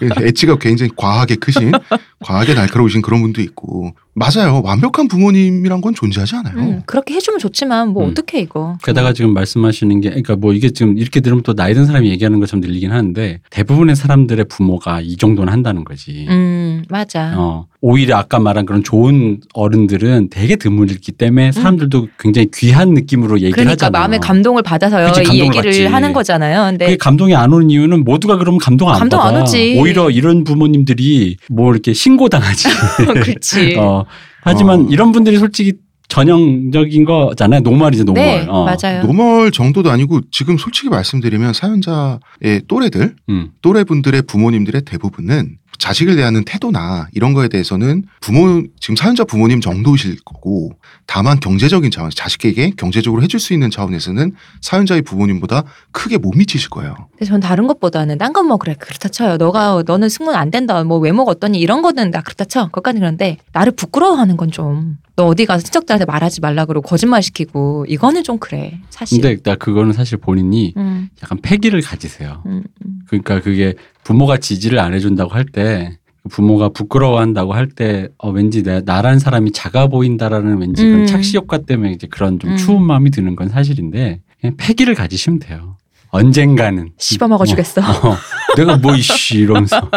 저렇게 <laughs> 엣지가 굉장히 과하게 크신, 과하게 날카로우신 그런 분도 있고 맞아요. 완벽한 부모님이란 건 존재하지 않아요. 음, 그렇게 해주면 좋지만 뭐 음. 어떻게 이거. 게다가 지금 말씀하시는 게, 그러니까 뭐 이게 지금 이렇게 들으면 또 나이 든 사람이 얘기하는 것처럼 들리긴 하는데 대부분의 사람들의 부모가 이 정도는 한다는 거지. 음 맞아. 어, 오히려 아까 말한 그런 좋은 어른들은 되게 드물기 때문에 사람들도 굉장히 귀한 느낌으로 얘기를 그러니까 하잖아요. 마음의 감동을 받아서요 그치, 이 감동을 얘기를 받지. 하는 거잖아요. 근데 그게 감동이 안 오는 이유는 모두가 그러면 감동 안 감동 안 받아. 오지. 오히려 이런 부모님들이 뭐 이렇게 신고 당하지. <laughs> 그렇지. <laughs> 어, 하지만 어. 이런 분들이 솔직히 전형적인 거잖아요. normal이죠, normal. 네 어. 맞아요. normal 정도도 아니고 지금 솔직히 말씀드리면 사연자의 또래들, 음. 또래분들의 부모님들의 대부분은 자식을 대하는 태도나 이런 거에 대해서는 부모 지금 사연자 부모님 정도실 거고 다만 경제적인 차원 자식에게 경제적으로 해줄 수 있는 차원에서는 사연자의 부모님보다 크게 못 미치실 거예요. 근데 전 다른 것보다는 딴 건 뭐 그래 그렇다 쳐요. 너가 너는 승문 안 된다. 뭐 외모가 어떠니 이런 거는 나 그렇다 쳐. 그것까지 그런데 나를 부끄러워하는 건 좀. 너 어디 가서 친척들한테 말하지 말라 그러고 거짓말 시키고 이거는 좀 그래 사실. 근데 나 그거는 사실 본인이 음, 약간 패기를 가지세요. 음, 음. 그러니까 그게 부모가 지지를 안 해준다고 할 때 부모가 부끄러워한다고 할 때 어, 왠지 내, 나란 사람이 작아 보인다라는 왠지 그런 음. 착시 효과 때문에 이제 그런 좀 음. 추운 마음이 드는 건 사실인데 그냥 패기를 가지시면 돼요. 언젠가는 씹어 먹어 주겠어. 어, 어, 내가 뭐 이씨 이러면서 <laughs>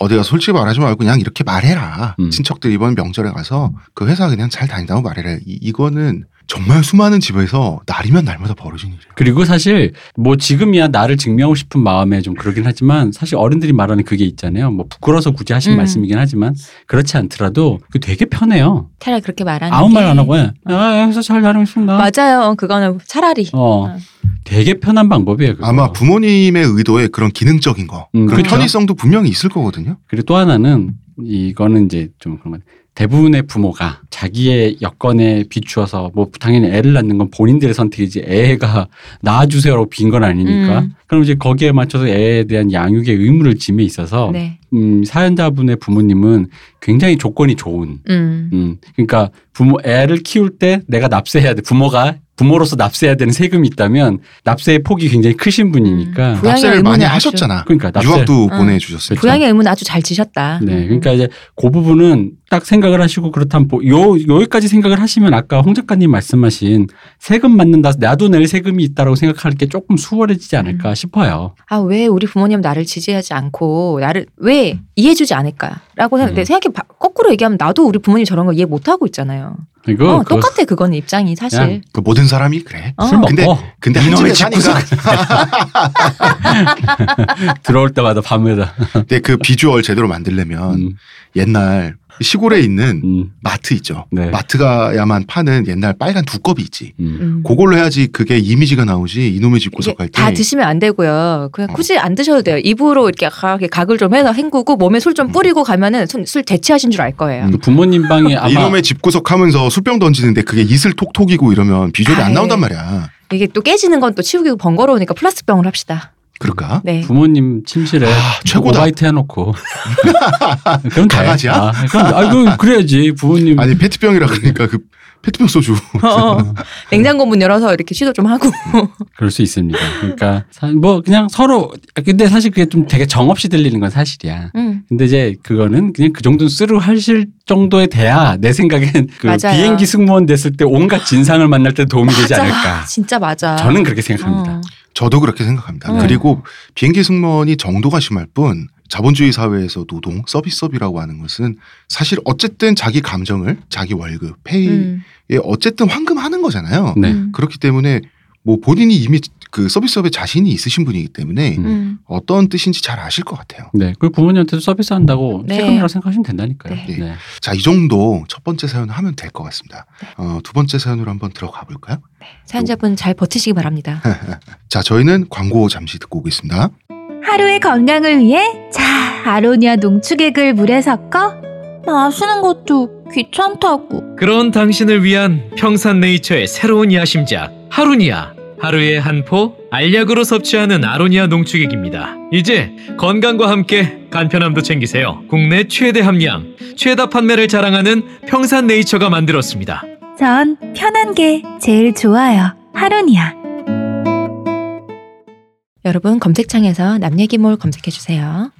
어디가 솔직히 말하지 말고 그냥 이렇게 말해라. 음. 친척들 이번 명절에 가서 그 회사 그냥 잘 다닌다고 말해라. 이, 이거는 정말 수많은 집에서 날이면 날마다 벌어지는 일이에요. 그리고 사실 뭐 지금이야 나를 증명하고 싶은 마음에 좀 그러긴 하지만 사실 어른들이 말하는 그게 있잖아요. 뭐 부끄러워서 굳이 하신 음. 말씀이긴 하지만 그렇지 않더라도 그 되게 편해요. 차라리 그렇게 말하는 아무 게. 말안 하고 해. 아, 여기서 잘 다니겠습니다. 맞아요. 그거는 차라리. 어. 어. 되게 편한 방법이에요. 그거. 아마 부모님의 의도에 그런 기능적인 거, 음, 그런 그렇죠. 편의성도 분명히 있을 거거든요. 그리고 또 하나는 이거는 이제 좀 그런 것 같아요. 대부분의 부모가 자기의 여건에 비추어서 뭐 당연히 애를 낳는 건 본인들의 선택이지 애가 낳아주세요라고 빈 건 아니니까 음. 그럼 이제 거기에 맞춰서 애에 대한 양육의 의무를 짐에 있어서 네. 음, 사연자분의 부모님은 굉장히 조건이 좋은 음. 음, 그러니까 부모 애를 키울 때 내가 납세해야 돼 부모가 부모로서 납세해야 되는 세금이 있다면 납세의 폭이 굉장히 크신 분이니까 음. 납세를 많이 하셨잖아. 그러니까 납세 유학도 응. 보내주셨으니까. 부양의 의무는 아주 잘 지셨다. 네, 음. 그러니까 이제 그 부분은 딱 생각을 하시고 그렇다면 뭐요 여기까지 생각을 하시면 아까 홍 작가님 말씀하신 세금 받는다 나도 낼 세금이 있다라고 생각할 게 조금 수월해지지 않을까 싶어요. 아, 왜 우리 부모님 나를 지지하지 않고 나를 왜 이해해주지 않을까라고 생각. 음. 내 생각해 봐- 거꾸로 얘기하면 나도 우리 부모님 저런 거 이해 못 하고 있잖아요. 이거 어, 똑같아 그거는 입장이 사실. 그 모든 사람이 그래. 어. 술 먹고 근데- 근데 이놈의 사니까 <laughs> <laughs> 들어올 때마다 밤에다 근데 그 비주얼 제대로 만들려면 음, 옛날 시골에 있는 음, 마트 있죠. 네. 마트가야만 파는 옛날 빨간 두꺼비 있지. 음. 음. 그걸로 해야지 그게 이미지가 나오지 이놈의 집 구석할 때. 다 드시면 안 되고요. 그냥 어. 굳이 안 드셔도 돼요. 입으로 이렇게 각을 좀 해서 헹구고 몸에 술 좀 뿌리고 가면은 술, 술 대체하신 줄 알 거예요. 음. 그 부모님 방에 아마 이놈의 집 구석 하면서 술병 던지는데 그게 이슬 톡톡이고 이러면 비주얼이 안 아이. 나온단 말이야. 이게 또 깨지는 건 또 치우기도 번거로우니까 플라스틱 병을 합시다. 그럴까? 네. 부모님 침실에 아, 최고다. 오바이트 해놓고 <laughs> 그럼 돼. 강아지야? 아, 그럼 아, 그럼 그래야지 부모님 아니 페트병이라 그러니까 그 페트병 소주. 어, <laughs> 냉장고 문 열어서 이렇게 시도 좀 하고. <laughs> 그럴 수 있습니다. 그러니까 사- 뭐 그냥 서로 근데 사실 그게 좀 되게 정 없이 들리는 건 사실이야. 음. 근데 이제 그거는 그냥 그 정도는 쓰루 하실 정도에 돼야 내 생각엔 그 맞아요. 비행기 승무원 됐을 때 온갖 진상을 만날 때 도움이 되지 맞아. 않을까. 진짜 맞아. 저는 그렇게 생각합니다. 어. 저도 그렇게 생각합니다. 음. 그리고 비행기 승무원이 정도가 심할 뿐 자본주의 사회에서 노동 서비스업이라고 하는 것은 사실 어쨌든 자기 감정을 자기 월급 페이에 음. 어쨌든 황금하는 거잖아요. 네. 음. 그렇기 때문에 뭐 본인이 이미 그 서비스업에 자신이 있으신 분이기 때문에 음. 음. 어떤 뜻인지 잘 아실 것 같아요. 네. 그리고 부모님한테도 서비스 한다고 네. 세금이라고 생각하시면 된다니까요. 네. 네. 자, 이 정도 첫 번째 사연 하면 될 것 같습니다. 어, 두 번째 사연으로 한번 들어가 볼까요? 사연자분 잘 버티시기 바랍니다. <laughs> 자, 저희는 광고 잠시 듣고 오겠습니다. 하루의 건강을 위해 자 아로니아 농축액을 물에 섞어 마시는 것도 귀찮다고 그런 당신을 위한 평산네이처의 새로운 야심작 하루니아 하루에 한 포 알약으로 섭취하는 아로니아 농축액입니다. 이제 건강과 함께 간편함도 챙기세요. 국내 최대 함량, 최다 판매를 자랑하는 평산네이처가 만들었습니다. 전 편한 게 제일 좋아요 하루니아 여러분 검색창에서 남 얘기몰 검색해 주세요.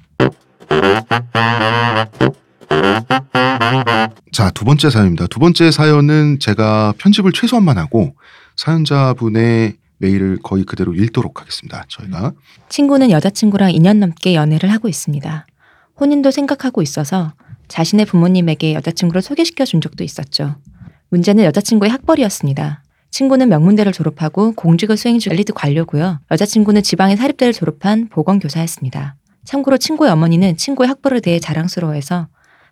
자, 두 번째 사연입니다. 두 번째 사연은 제가 편집을 최소한만 하고 사연자분의 메일을 거의 그대로 읽도록 하겠습니다. 저희가 친구는 여자친구랑 2년 넘게 연애를 하고 있습니다. 혼인도 생각하고 있어서 자신의 부모님에게 여자친구를 소개시켜 준 적도 있었죠. 문제는 여자친구의 학벌이었습니다. 친구는 명문대를 졸업하고 공직을 수행 중 엘리트 관료고요. 여자친구는 지방의 사립대를 졸업한 보건교사였습니다. 참고로 친구의 어머니는 친구의 학벌에 대해 자랑스러워해서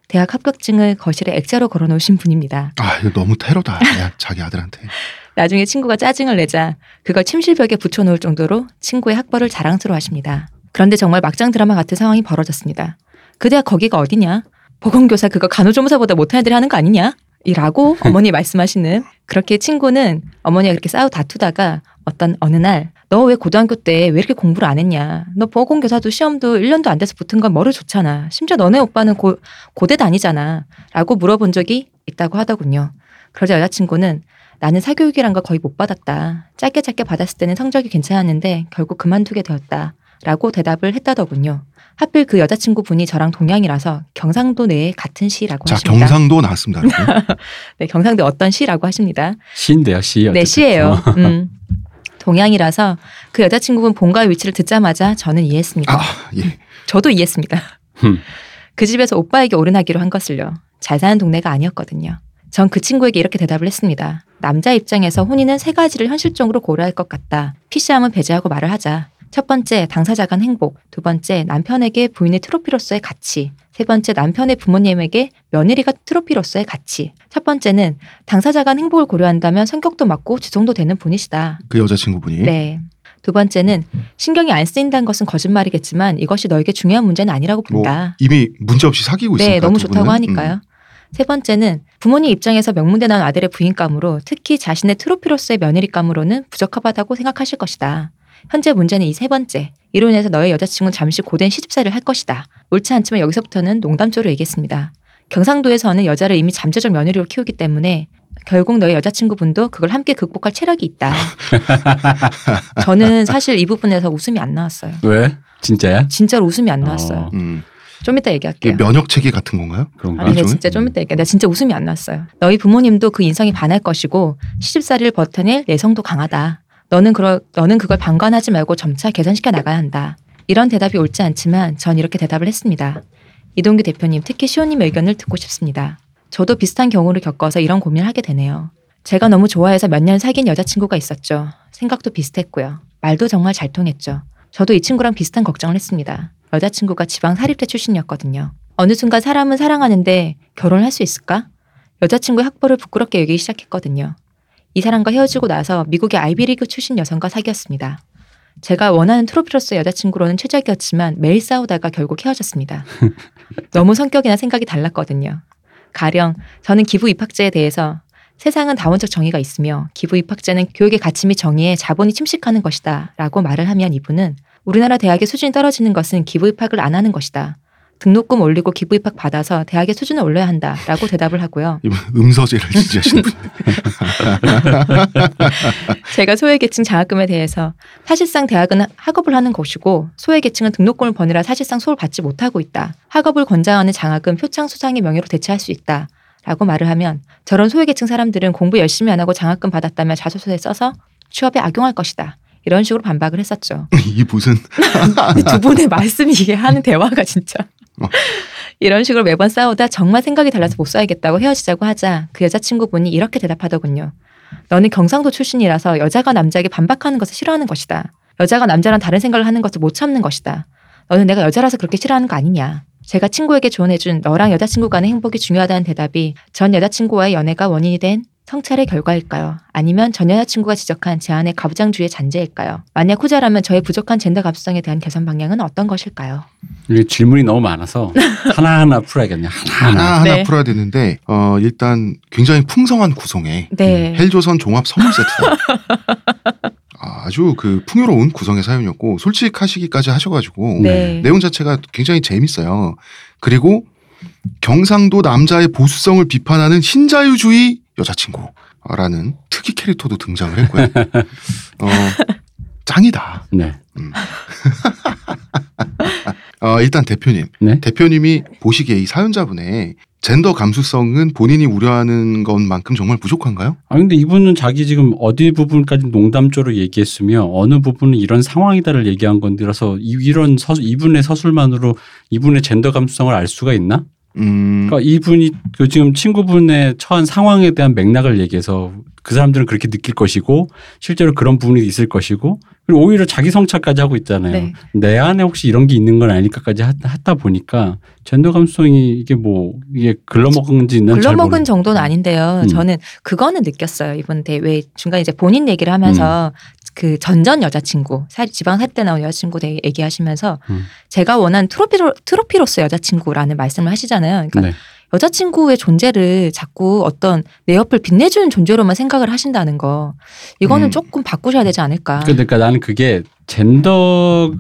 대학 합격증을 거실에 액자로 걸어놓으신 분입니다. 아, 이거 너무 테러다. 야, 자기 아들한테. <laughs> 나중에 친구가 짜증을 내자 그걸 침실벽에 붙여놓을 정도로 친구의 학벌을 자랑스러워하십니다. 그런데 정말 막장 드라마 같은 상황이 벌어졌습니다. 그 대학 거기가 어디냐? 보건교사 그거 간호조무사보다 못한 애들이 하는 거 아니냐? 이라고 <laughs> 어머니 말씀하시는 그렇게 친구는 어머니가 그렇게 싸우 다투다가 어떤 어느 날 너 왜 고등학교 때 왜 이렇게 공부를 안 했냐? 너 보건교사도 시험도 1년도 안 돼서 붙은 건 머리 좋잖아. 심지어 너네 오빠는 고, 고대 다니잖아. 라고 물어본 적이 있다고 하더군요. 그러자 여자친구는 나는 사교육이란 걸 거의 못 받았다. 짧게 짧게 받았을 때는 성적이 괜찮았는데 결국 그만두게 되었다. 라고 대답을 했다더군요. 하필 그 여자친구 분이 저랑 동양이라서 경상도 내에 같은 시라고 자, 하십니다. 경상도 나왔습니다. <laughs> 네, 경상도 어떤 시라고 하십니다. 시인데요, 시. 네. 시예요. 어. 음. 동양이라서 그 여자친구분 본가의 위치를 듣자마자 저는 이해했습니다. 아, 예. 저도 이해했습니다. 흠. 그 집에서 오빠에게 오른하기로 한 것을요. 잘 사는 동네가 아니었거든요. 전 그 친구에게 이렇게 대답을 했습니다. 남자 입장에서 혼인은 세 가지를 현실적으로 고려할 것 같다. 피시함은 배제하고 말을 하자. 첫 번째, 당사자 간 행복. 두 번째, 남편에게 부인의 트로피로서의 가치. 세 번째, 남편의 부모님에게 며느리가 트로피로서의 가치. 첫 번째는 당사자 간 행복을 고려한다면 성격도 맞고 지성도 되는 분이시다. 그 여자친구분이. 네. 두 번째는 신경이 안 쓰인다는 것은 거짓말이겠지만 이것이 너에게 중요한 문제는 아니라고 뭐 본다. 이미 문제 없이 사귀고 있으니까 네, 너무 두 좋다고 분은. 하니까요. 음. 세 번째는 부모님 입장에서 명문대 나온 아들의 부인감으로 특히 자신의 트로피로서의 며느리감으로는 부적합하다고 생각하실 것이다. 현재 문제는 이 세 번째. 이로 인해서 너의 여자친구는 잠시 고된 시집살이를 할 것이다. 옳지 않지만 여기서부터는 농담조로 얘기했습니다. 경상도에서는 여자를 이미 잠재적 며느리로 키우기 때문에 결국 너의 여자친구분도 그걸 함께 극복할 체력이 있다. <laughs> 저는 사실 이 부분에서 웃음이 안 나왔어요. 왜? 진짜야? 진짜로 웃음이 안 나왔어요. 어, 음. 좀 이따 얘기할게요. 면역 체계 같은 건가요? 그런가? 아니, 내 일종의? 진짜 좀 이따 얘기해. 나 진짜 웃음이 안 났어요. 너희 부모님도 그 인성이 반할 것이고 시집살이를 버텨낼 내성도 강하다. 너는 그러, 너는 그걸 방관하지 말고 점차 개선시켜 나가야 한다. 이런 대답이 옳지 않지만 전 이렇게 대답을 했습니다. 이동규 대표님, 특히 시호님의 의견을 듣고 싶습니다. 저도 비슷한 경우를 겪어서 이런 고민을 하게 되네요. 제가 너무 좋아해서 몇 년 사귄 여자친구가 있었죠. 생각도 비슷했고요. 말도 정말 잘 통했죠. 저도 이 친구랑 비슷한 걱정을 했습니다. 여자친구가 지방 사립대 출신이었거든요. 어느 순간 사람은 사랑하는데 결혼할 수 있을까? 여자친구의 학벌을 부끄럽게 여기기 시작했거든요. 이 사람과 헤어지고 나서 미국의 아이비리그 출신 여성과 사귀었습니다. 제가 원하는 트로피로서 여자친구로는 최적이었지만 매일 싸우다가 결국 헤어졌습니다. <laughs> 너무 성격이나 생각이 달랐거든요. 가령 저는 기부 입학제에 대해서 세상은 다원적 정의가 있으며 기부 입학제는 교육의 가치 및 정의에 자본이 침식하는 것이다 라고 말을 하면 이분은 우리나라 대학의 수준이 떨어지는 것은 기부 입학을 안 하는 것이다. 등록금 올리고 기부 입학 받아서 대학의 수준을 올려야 한다라고 대답을 하고요. 이분 음서제를 지지하시는 분. <laughs> 제가 소외계층 장학금에 대해서 사실상 대학은 학업을 하는 것이고 소외계층은 등록금을 버느라 사실상 수업을 받지 못하고 있다. 학업을 권장하는 장학금 표창 수상의 명예로 대체할 수 있다. 라고 말을 하면 저런 소외계층 사람들은 공부 열심히 안 하고 장학금 받았다며 자소서에 써서 취업에 악용할 것이다. 이런 식으로 반박을 했었죠. <laughs> 이 무슨 <laughs> 두 분의 말씀이 이게 하는 대화가 진짜. 어. 이런 식으로 매번 싸우다 정말 생각이 달라서 못 살겠다고 헤어지자고 하자 그 여자친구분이 이렇게 대답하더군요. 너는 경상도 출신이라서 여자가 남자에게 반박하는 것을 싫어하는 것이다. 여자가 남자랑 다른 생각을 하는 것을 못 참는 것이다. 너는 내가 여자라서 그렇게 싫어하는 거 아니냐. 제가 친구에게 조언해준 너랑 여자친구 간의 행복이 중요하다는 대답이 전 여자친구와의 연애가 원인이 된 성찰의 결과일까요? 아니면 전 여자친구가 지적한 제 안의 가부장주의의 잔재일까요? 만약 후자라면 저의 부족한 젠더 감수성에 대한 개선 방향은 어떤 것일까요? 이게 질문이 너무 많아서 하나하나 풀어야겠네요. 하나하나. 하나 하나 네. 풀어야 되는데 어 일단 굉장히 풍성한 구성의 네. 헬조선 종합 선물 세트다. <laughs> 아주 그 풍요로운 구성의 사연이었고 솔직하시기까지 하셔가지고 네. 내용 자체가 굉장히 재밌어요. 그리고 경상도 남자의 보수성을 비판하는 신자유주의 여자친구라는 특이 캐릭터도 등장을 했고요. <laughs> 어, 짱이다. 네. <laughs> 어, 일단 대표님. 네. 대표님이 보시기에 이 사연자분의 젠더 감수성은 본인이 우려하는 것만큼 정말 부족한가요? 아 근데 이분은 자기 지금 어디 부분까지 농담조로 얘기했으며 어느 부분은 이런 상황이다를 얘기한 건데라서 이- 이런 서, 이분의 서술만으로 이분의 젠더 감수성을 알 수가 있나? 음, 그러니까 이분이 그 지금 친구분의 처한 상황에 대한 맥락을 얘기해서 그 사람들은 그렇게 느낄 것이고 실제로 그런 부분이 있을 것이고 그리고 오히려 자기 성찰까지 하고 있잖아요. 네. 내 안에 혹시 이런 게 있는 건 아닐까까지 하- 하다 보니까 젠더 감수성이 이게 뭐 이게 글러먹은지 난잘 글러먹은. 정도는 아닌데요. 음. 저는 그거는 느꼈어요. 이번 대회 중간에 이제 본인 얘기를 하면서 음. 그 전전 여자친구, 살- 지방 살 때 나온 여자친구 대 얘기하시면서 음. 제가 원한 트로피로, 트로피로서 여자친구라는 말씀을 하시잖아요. 그러니까 네. 여자친구의 존재를 자꾸 어떤 내 옆을 빛내주는 존재로만 생각을 하신다는 거. 이거는 음. 조금 바꾸셔야 되지 않을까. 그러니까 나는 그게 젠더로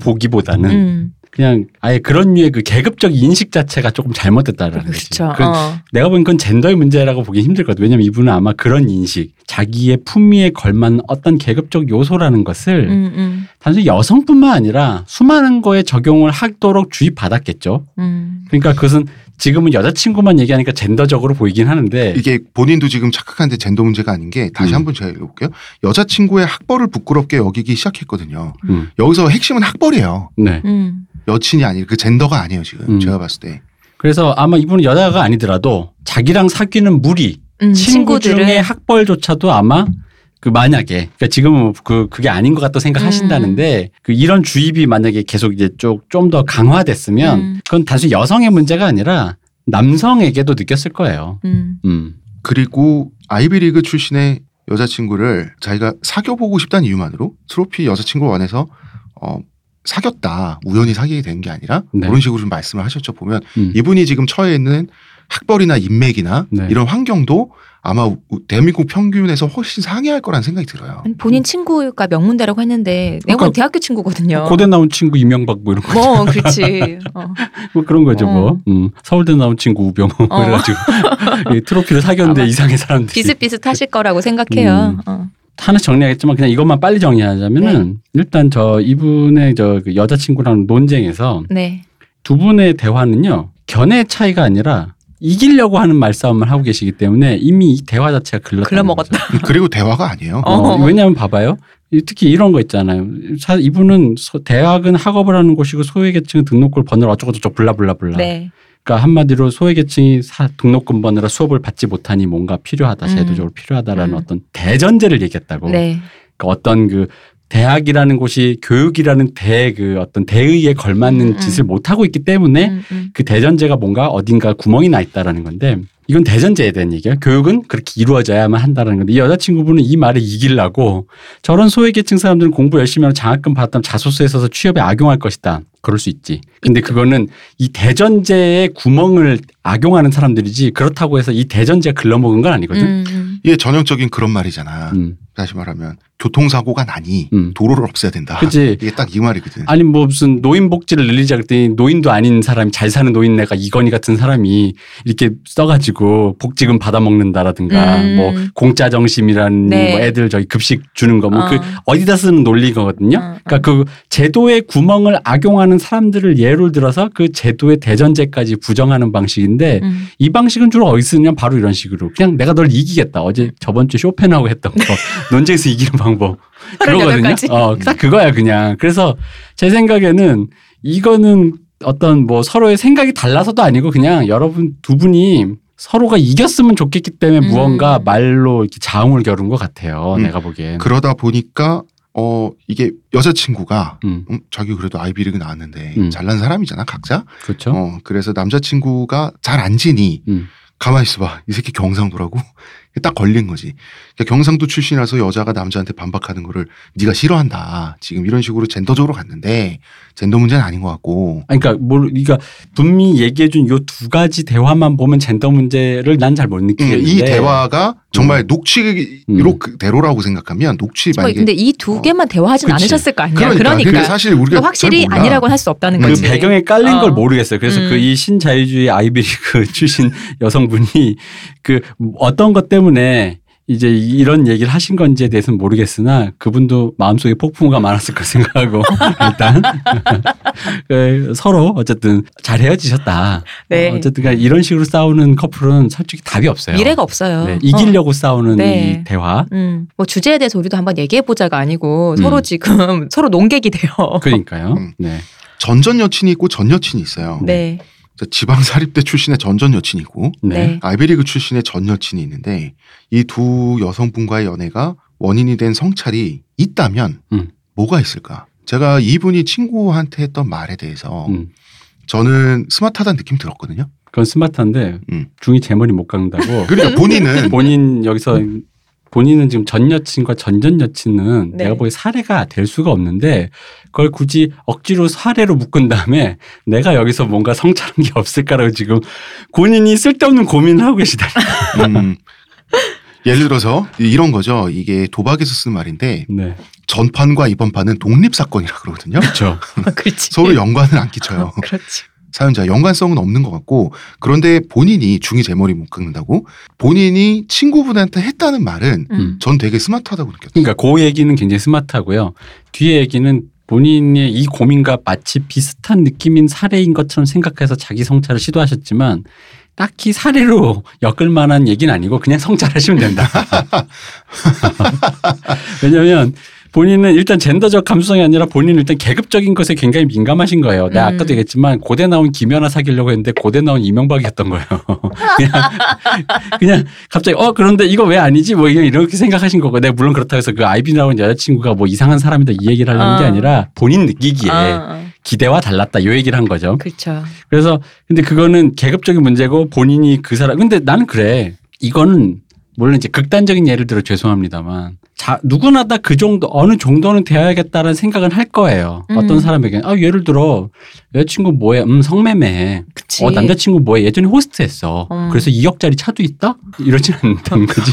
보기보다는 음, 그냥 아예 그런 류의 그 계급적 인식 자체가 조금 잘못됐다라는 거지. 그렇죠. 그 어. 내가 보기엔 그건 젠더의 문제라고 보기 힘들거든. 왜냐면 이분은 아마 그런 인식, 자기의 품위에 걸맞는 어떤 계급적 요소라는 것을 음, 음, 단순히 여성뿐만 아니라 수많은 거에 적용을 하도록 주입받았겠죠. 음. 그러니까 그것은 지금은 여자친구만 얘기하니까 젠더적으로 보이긴 하는데 이게 본인도 지금 착각한데 젠더 문제가 아닌 게 다시 음. 한번 제가 읽어볼게요. 여자친구의 학벌을 부끄럽게 여기기 시작했거든요. 음, 여기서 핵심은 학벌이에요. 네. 음. 여친이 아니라 그 젠더가 아니에요 지금 음. 제가 봤을 때. 그래서 아마 이분은 여자가 아니더라도 자기랑 사귀는 무리 음, 친구 중에 학벌조차도 아마 그 만약에 그러니까 지금은 그 그게 아닌 것 같다 생각하신다는데 그 이런 주입이 만약에 계속 이제 좀 더 강화됐으면 음. 그건 단순히 여성의 문제가 아니라 남성에게도 느꼈을 거예요. 음. 음. 그리고 아이비리그 출신의 여자친구를 자기가 사귀어보고 싶다는 이유만으로 트로피 여자친구를 원해서 어, 사귀었다 우연히 사귀게 된 게 아니라 네. 그런 식으로 좀 말씀을 하셨죠 보면 음. 이분이 지금 처해 있는 학벌이나 인맥이나 네. 이런 환경도 아마 우- 대한민국 평균에서 훨씬 상회할 거라는 생각이 들어요. 본인 친구가 명문대라고 했는데 내가 그러니까 대학교 친구거든요. 고대 나온 친구 이명박 뭐 이런 거뭐 그렇지. <laughs> 어. 뭐 그런 거죠 어. 뭐. 음. 서울대 나온 친구 우병우 어. 그래가지고 <laughs> 이 트로피를 아마 이상의 사람들이 비슷비슷하실 거라고 생각해요. 음. 어. 하나 정리하겠지만 그냥 이것만 빨리 정리하자면은 네. 일단 저 이분의 저그 여자친구랑 논쟁에서 네. 두 분의 대화는요 견해의 차이가 아니라 이기려고 하는 말싸움을 하고 계시기 때문에 이미 이 대화 자체가 글렀다. 글러먹었다. 그리고 대화가 아니에요. 어. 어, 왜냐하면 봐봐요. 이- 특히 이런 거 있잖아요. 사- 이분은 소- 대학은 학업을 하는 곳이고 소외계층은 등록금 번호를 어쩌고저쩌고 블라블라블라. 네. 그러니까 한마디로 소외계층이 사- 등록금 버느라 수업을 받지 못하니 뭔가 필요하다, 음. 제도적으로 필요하다라는 음. 어떤 대전제를 얘기했다고. 네. 그러니까 어떤 그 대학이라는 곳이 교육이라는 대 그 어떤 대의에 걸맞는 음, 음. 짓을 못 하고 있기 때문에 음, 음. 그 대전제가 뭔가 어딘가 구멍이 나 있다라는 건데 이건 대전제에 대한 얘기예요. 교육은 그렇게 이루어져야만 한다는 건데 이 여자친구분은 이 말을 이기려고 저런 소외계층 사람들은 공부 열심히 하면 장학금 받았다면 자소서에 써서 취업에 악용할 것이다. 그럴 수 있지. 근데 그거는 이 대전제의 구멍을 악용하는 사람들이지 그렇다고 해서 이 대전제가 글러먹은 건 아니거든. 음, 음. 이게 전형적인 그런 말이잖아. 음. 다시 말하면 교통사고가 나니 음. 도로를 없애야 된다. 그치. 이게 딱 이 말이거든. 아니 뭐 무슨 노인 복지를 늘리자 그랬더니 노인도 아닌 사람이 잘 사는 노인네가 이건희 같은 사람이 이렇게 써가지고 복지금 받아 먹는다라든가 음. 뭐 공짜 정심이라는 네. 뭐 애들 저기 급식 주는 거 뭐그 어. 어디다 쓰는 논리거든요. 어, 그러니까 그 제도의 구멍을 악용하는 사람들을 예를 들어서 그 제도의 대전제까지 부정하는 방식인데 음. 이 방식은 주로 어디 쓰냐 바로 이런 식으로 그냥 내가 널 이기겠다 어제 저번 주 쇼펜하고 했던 거 <laughs> 논쟁에서 이기는 방법 그거거든요. 38가지. 어, 딱 그거야 그냥. 그래서 제 생각에는 이거는 어떤 뭐 서로의 생각이 달라서도 아니고 그냥 여러분 두 분이 서로가 이겼으면 좋겠기 때문에 음. 무언가 말로 이렇게 자웅을 겨룬 것 같아요. 음. 내가 보기엔. 그러다 보니까 어 이게 여자친구가 음, 음, 자기 그래도 아이비리그 나왔는데 음. 잘난 사람이잖아 각자. 그렇죠. 어 그래서 남자친구가 잘 안 지니 음. 가만히 있어봐 이 새끼 경상도라고 딱 걸린 거지. 그러니까 경상도 출신이라서 여자가 남자한테 반박하는 거를 네가 싫어한다. 지금 이런 식으로 젠더적으로 갔는데 젠더 문제는 아닌 것 같고. 아니, 그러니까 뭘 그러니까 분명히 얘기해준 요 두 가지 대화만 보면 젠더 문제를 난 잘못 음, 느끼겠는데 이 대화가 정말 녹취로 음. 그 대로라고 생각하면 녹취 뭐, 만약에 근데 이두 어. 개만 대화하진 그치. 않으셨을 거 아니야. 그러니까, 그러니까, 그게 사실 우리가 그러니까 확실히. 아니라고는 할 수 없다는 그 거지. 배경에 깔린 어. 걸 모르겠어요. 그래서 음. 그이 신자유주의 아이비리그 <laughs> 출신 여성분이 그 어떤 것 때문에 이제 이런 얘기를 하신 건지에 대해서는 모르겠으나 그분도 마음속에 폭풍우가 많았을 거 생각하고 <laughs> 일단 <laughs> 그 서로 어쨌든 잘 헤어지셨다. 네. 어, 어쨌든 간에 이런 식으로 싸우는 커플은 솔직히 답이 없어요. 미래가 없어요. 네, 이기려고 싸우는 네. 이 대화. 음, 뭐 주제에 대해서 우리도 한번 얘기해 보자가 아니고 음. 서로 지금 <laughs> 서로 농객이 돼요. 그러니까요. 음. 네. 전전 여친이 있고 전 여친이 있어요. 네, 지방 사립대 출신의 전전 여친이 있고 네. 네. 아이비리그 출신의 전 여친이 있는데 이 두 여성분과의 연애가 원인이 된 성찰이 있다면 음. 뭐가 있을까? 제가 이분이 친구한테 했던 말에 대해서 음. 저는 스마트하다는 느낌 들었거든요. 그건 스마트한데 음. 중이 제 머리 못 깎는다고. 그러니까 본인은 본인 여기서 본인은 지금 전 여친과 전전 여친은 네. 내가 보기 사례가 될 수가 없는데 그걸 굳이 억지로 사례로 묶은 다음에 내가 여기서 뭔가 성찰한 게 없을까라고 지금 본인이 쓸데없는 고민을 하고 계시다. 음, 예를 들어서 이런 거죠. 이게 도박에서 쓰는 말인데 네. 전판과 이번 판은 독립 사건이라 그러거든요. <laughs> 그렇죠. 서로 연관을 안 끼쳐요. 그렇지. 사연자 연관성은 없는 것 같고 그런데 본인이 중이 제 머리 못 깎는다고 본인이 친구분한테 했다는 말은 음. 전 되게 스마트하다고 느꼈어요. 그러니까 그 얘기는 굉장히 스마트하고요. 뒤에 얘기는 본인의 이 고민과 마치 비슷한 느낌인 사례인 것처럼 생각해서 자기 성찰을 시도하셨지만 딱히 사례로 <laughs> 엮을 만한 얘기는 아니고 그냥 성찰하시면 된다. <laughs> 왜냐하면 본인은 일단 젠더적 감수성이 아니라 본인은 일단 계급적인 것에 굉장히 민감하신 거예요. 내가 음. 아까도 얘기했지만 고대 나온 김연아 사귀려고 했는데 고대 나온 이명박이었던 거예요. <laughs> 그냥, 그냥 갑자기 어 그런데 이거 왜 아니지 뭐 이런- 이렇게 생각하신 거고 내가 물론 그렇다고 해서 그 아이비 나온 여자친구가 뭐 이상한 사람이다 이 얘기를 하려는 게 어. 아니라 본인 느끼기에 아, 기대와 달랐다 이 얘기를 한 거죠. 그렇죠. 그래서 근데 그거는 계급적인 문제고 본인이 그 사람 근데 나는 그래 이거는 물론 이제 극단적인 예를 들어 죄송합니다만 자 누구나 다 그 정도 어느 정도는 되어야겠다는 생각은 할 거예요. 음. 어떤 사람에게 아 예를 들어 여자친구 뭐해? 음 성매매. 그치. 어 남자친구 뭐해? 예전에 호스트 했어. 음. 그래서 2억짜리 차도 있다? 이러진 않다는 거지.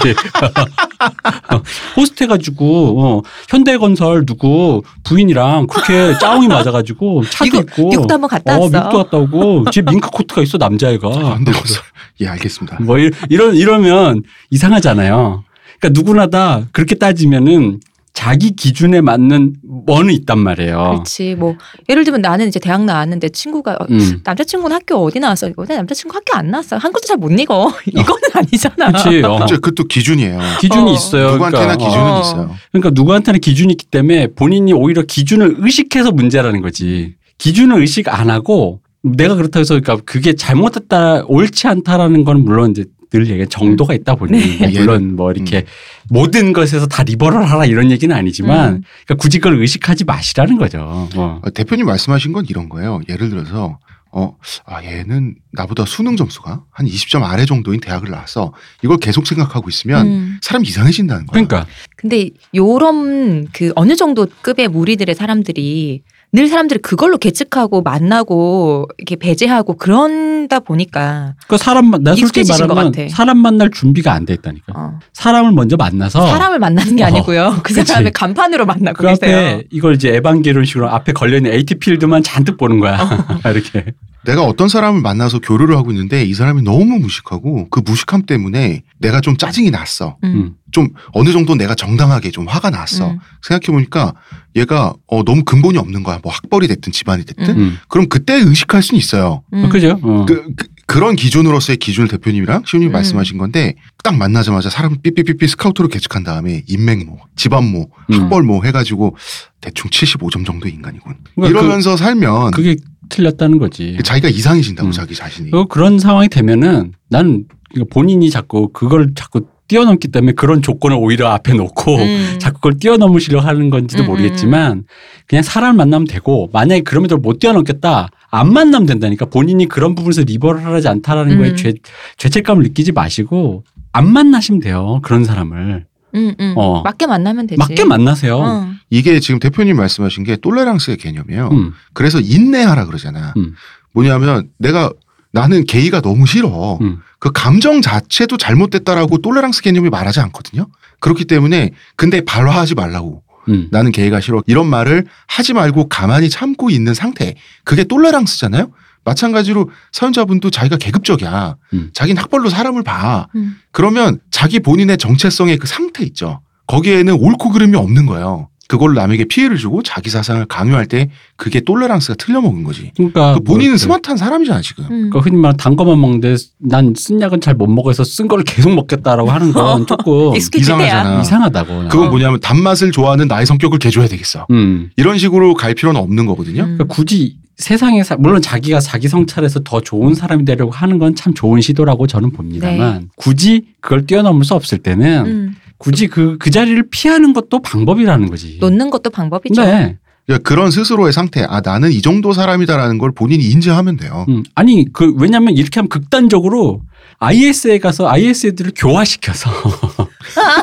<laughs> 호스트 해가지고 어, 현대건설 누구 부인이랑 그렇게 짜웅이 맞아가지고 차도 미국- 있고 미국도 한번 갔다 어, 왔어. 미국도 갔다 오고 집 밍크 코트가 있어 남자애가. 벌써 예 알겠습니다. 뭐 이- 이런 이러면 이상하잖아요. 그러니까 누구나 다 그렇게 따지면은 자기 기준에 맞는 뭐는 있단 말이에요. 그렇지. 뭐 예를 들면 나는 이제 대학 나왔는데 친구가 어, 음. 남자친구는 학교 어디 나왔어? 이거 내 남자친구 학교 안 나왔어. 한글도 잘 못 읽어. <laughs> 이거는 아니잖아. 그렇지. 어. <laughs> 그것도 기준이에요. 기준이 어. 있어요. 누구한테나 그러니까, 기준은 어. 있어요. 그러니까 누구한테나 기준이 있기 때문에 본인이 오히려 기준을 의식해서 문제라는 거지. 기준을 의식 안 하고 내가 그렇다고 해서 그러니까 그게 잘못했다 옳지 않다라는 건 물론 이제 늘 얘기 정도가 있다 보니 네. 뭐 물론 뭐 이렇게 음. 모든 것에서 다 리버럴하라 이런 얘기는 아니지만 음. 그러니까 굳이 그걸 의식하지 마시라는 거죠. 어. 어, 대표님 말씀하신 건 이런 거예요. 예를 들어서 어, 아, 얘는 나보다 수능 점수가 한 20점 아래 정도인 대학을 나왔어. 이걸 계속 생각하고 있으면 음. 사람이 이상해진다는 거야. 그러니까 근데 요런 그 어느 정도 급의 무리들의 사람들이 늘 사람들이 그걸로 계측하고 만나고 이렇게 배제하고 그런다 보니까 그 사람 나 솔직히 말하면 같아. 사람 만날 준비가 안 돼 있다니까. 어. 사람을 먼저 만나서 사람을 만나는 게 어. 아니고요. <laughs> 그 그치. 사람의 간판으로 만나고 그 계세요. 앞에 이걸 이제 에반게론식으로 앞에 걸려 있는 에이티 필드만 잔뜩 보는 거야. 어. <laughs> 이렇게. 내가 어떤 사람을 만나서 교류를 하고 있는데 이 사람이 너무 무식하고 그 무식함 때문에 내가 좀 짜증이 났어. 음. 음. 좀 어느 정도 내가 정당하게 좀 화가 났어. 음. 생각해 보니까 얘가 어, 너무 근본이 없는 거야. 뭐 학벌이 됐든 집안이 됐든. 음. 그럼 그때 의식할 수는 있어요. 음. 그죠? 어. 그, 그, 런 기준으로서의 기준을 대표님이랑 시우님 음. 말씀하신 건데 딱 만나자마자 사람 삐삐삐삐 스카우트로 계측한 다음에 인맥모, 집안모, 음. 학벌모 해가지고 대충 75점 정도의 인간이군. 그러니까 이러면서 살면 그게 틀렸다는 거지. 자기가 이상해진다고 음. 자기 자신이. 그 그런 상황이 되면은 나는 이거 본인이 자꾸 그걸 자꾸 뛰어넘기 때문에 그런 조건을 오히려 앞에 놓고 음. 자꾸 그걸 뛰어넘으시려 하는 건지도 음, 모르겠지만 그냥 사람 만나면 되고 만약에 그럼에도 못 뛰어넘겠다 안 만나면 된다니까 본인이 그런 부분에서 리버럴하지 않다라는 거에 음. 죄, 죄책감을 느끼지 마시고 안 만나시면 돼요 그런 사람을 음, 음. 어. 맞게 만나면 되지. 맞게 만나세요. 어. 이게 지금 대표님 말씀하신 게 똘레랑스의 개념이에요. 음, 그래서 인내하라 그러잖아. 음. 뭐냐면 내가 나는 게이가 너무 싫어. 음. 그 감정 자체도 잘못됐다라고 똘레랑스 개념이 말하지 않거든요. 그렇기 때문에 근데 발화하지 말라고. 음. 나는 게이가 싫어. 이런 말을 하지 말고 가만히 참고 있는 상태. 그게 똘레랑스잖아요. 마찬가지로 사연자분도 자기가 계급적이야. 음. 자기는 학벌로 사람을 봐. 음. 그러면 자기 본인의 정체성의 그 상태 있죠. 거기에는 옳고 그름이 없는 거예요. 그걸로 남에게 피해를 주고 자기 사상을 강요할 때 그게 똘레랑스가 틀려먹은 거지. 그러니까 그 본인은 뭐 스마트한 사람이잖아 지금. 음. 그 흔히 말하는 단 것만 먹는데 난 쓴 약은 잘 못 먹어서 쓴 거를 계속 먹겠다라고 하는 <laughs> 건 조금. 이상하잖아. 이상하다고. 그건 뭐냐면 단맛을 좋아하는 나의 성격을 개조해야 되겠어. 음. 이런 식으로 갈 필요는 없는 거거든요. 음. 그러니까 굳이 세상에 사- 물론 자기가 자기 성찰에서 더 좋은 사람이 되려고 하는 건 참 좋은 시도라고 저는 봅니다만 굳이 그걸 뛰어넘을 수 없을 때는 음. 굳이 그, 그 자리를 피하는 것도 방법이라는 거지. 놓는 것도 방법이죠. 네. 그러니까 그런 스스로의 상태, 아 나는 이 정도 사람이다라는 걸 본인이 인지하면 돼요. 음, 아니 그 왜냐하면 이렇게 하면 극단적으로 IS에 가서 IS 애들을 교화시켜서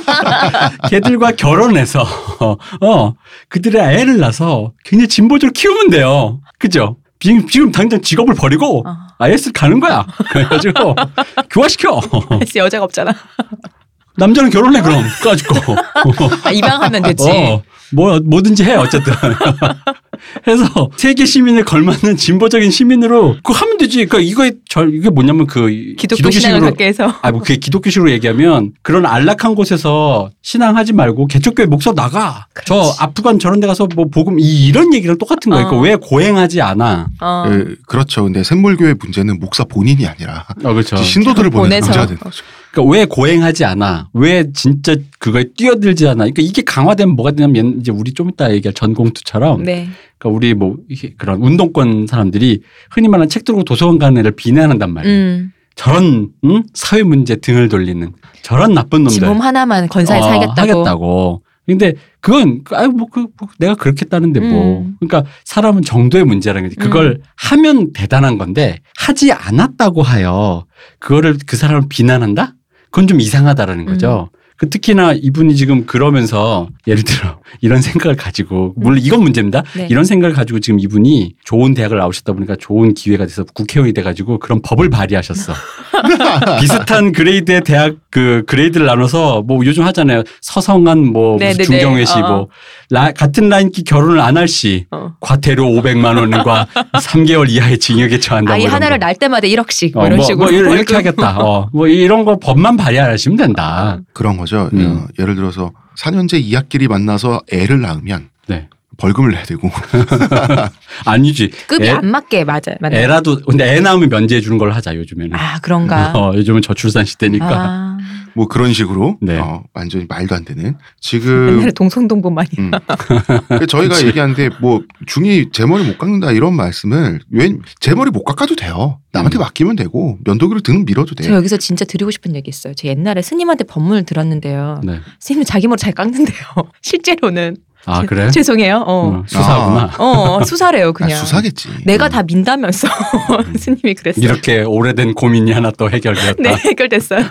<laughs> 걔들과 결혼해서 어 그들의 애를 낳아서 굉장히 진보적으로 키우면 돼요. 그죠? 지금, 지금 당장 직업을 버리고 어. IS를 가는 거야. 그래가지고 <laughs> 교화시켜. 여자가 없잖아. 남자는 결혼해 그럼 <laughs> 가지고. 아, 입양하면 되지. 어, 뭐 뭐든지 해 어쨌든. <laughs> 해서 세계 시민에 걸맞는 진보적인 시민으로 그거 하면 되지. 그러니까 이거에 저 이게 뭐냐면 그 기독교 신앙을 갖게 해서. 아, 뭐, 그게 기독교식으로 얘기하면 그런 안락한 곳에서 신앙하지 말고 개척교회 목사 나가. 저 그렇지. 아프간 저런 데 가서 뭐 복음 이, 이런 얘기랑 똑같은 거예요. 어. 그러니까 왜 고행하지 않아? 어. 예, 그렇죠. 근데 샘물교회 문제는 목사 본인이 아니라 어, 그렇죠. 신도들을 보내는 보내서. 문제가. 그러니까 왜 고행하지 않아? 왜 진짜 그거에 뛰어들지 않아? 그러니까 이게 강화되면 뭐가 되냐면 이제 우리 좀 이따 얘기할 전공투처럼 네. 그러니까 우리 뭐 그런 운동권 사람들이 흔히 말하는 책 들고 도서관 가는 애를 비난한단 말이에요. 음. 저런 응? 사회 문제 등을 돌리는 저런 나쁜 놈들. 지몸 하나만 건사에 어, 살겠다고. 하겠다고. 근데 그건 그, 아유 뭐, 그, 뭐 내가 그렇겠다는데 뭐 음. 그러니까 사람은 정도의 문제라는 거지 그걸 하면 대단한 건데 하지 않았다고 하여 그거를 그 사람을 비난한다 그건 좀 이상하다라는 음. 거죠 그 특히나 이분이 지금 그러면서 예를 들어 <laughs> 이런 생각을 가지고 물론 이건 문제입니다 네. 이런 생각을 가지고 지금 이분이 좋은 대학을 나오셨다 보니까 좋은 기회가 돼서 국회의원이 돼가지고 그런 법을 발의하셨어 <laughs> <laughs> 비슷한 grade의 대학 그 grade를 나눠서 뭐 요즘 하잖아요. 서성한 뭐 무슨 네네네. 중경외시 어. 뭐 라- 같은 라인끼리 결혼을 안 할 시 어. 과태료 500만 원과 3개월 이하의 징역에 처한다. 아이 뭐 이런 하나를 거. 낳을 때마다 1억씩 뭐 어, 이런 뭐, 식으로. 뭐 이렇게. 하겠다. 어, 뭐 이런 거 법만 발의하시면 된다. 그런 거죠. 음. 어, 예를 들어서 4년제 2학기를 만나서 애를 낳으면 네. 벌금을 내야 되고 <laughs> 아니지. 급이 애- 안 맞게 맞아요. 맞아요. 애라도 근데 애 낳으면 면제해 주는 걸로 하자 요즘에는. 아 그런가. <laughs> 어, 요즘은 저출산 시대니까. 아, 뭐 그런 식으로 네. 어, 완전히 말도 안 되는 지금 옛날에 동성동본 많이. 음. <laughs> 그러니까 저희가 얘기하는데 뭐 중이 제 머리 못 깎는다 이런 말씀을 왠제 머리 못 깎아도 돼요. 남한테 음. 맡기면 되고 면도기로 등 밀어도 돼. 저 여기서 진짜 드리고 싶은 얘기 있어요. 저 옛날에 스님한테 법문을 들었는데요. 네. 스님은 자기 머리 잘 깎는데요. 실제로는. 아 제- 그래? 죄송해요. 어. 어, 수사구나. 어, <laughs> 수사래요, 아, 그냥. 수사겠지. 내가 다 민다면서 <laughs> 스님이 그랬어요. 이렇게 오래된 고민이 하나 또 해결되었다. 네, 해결됐어요.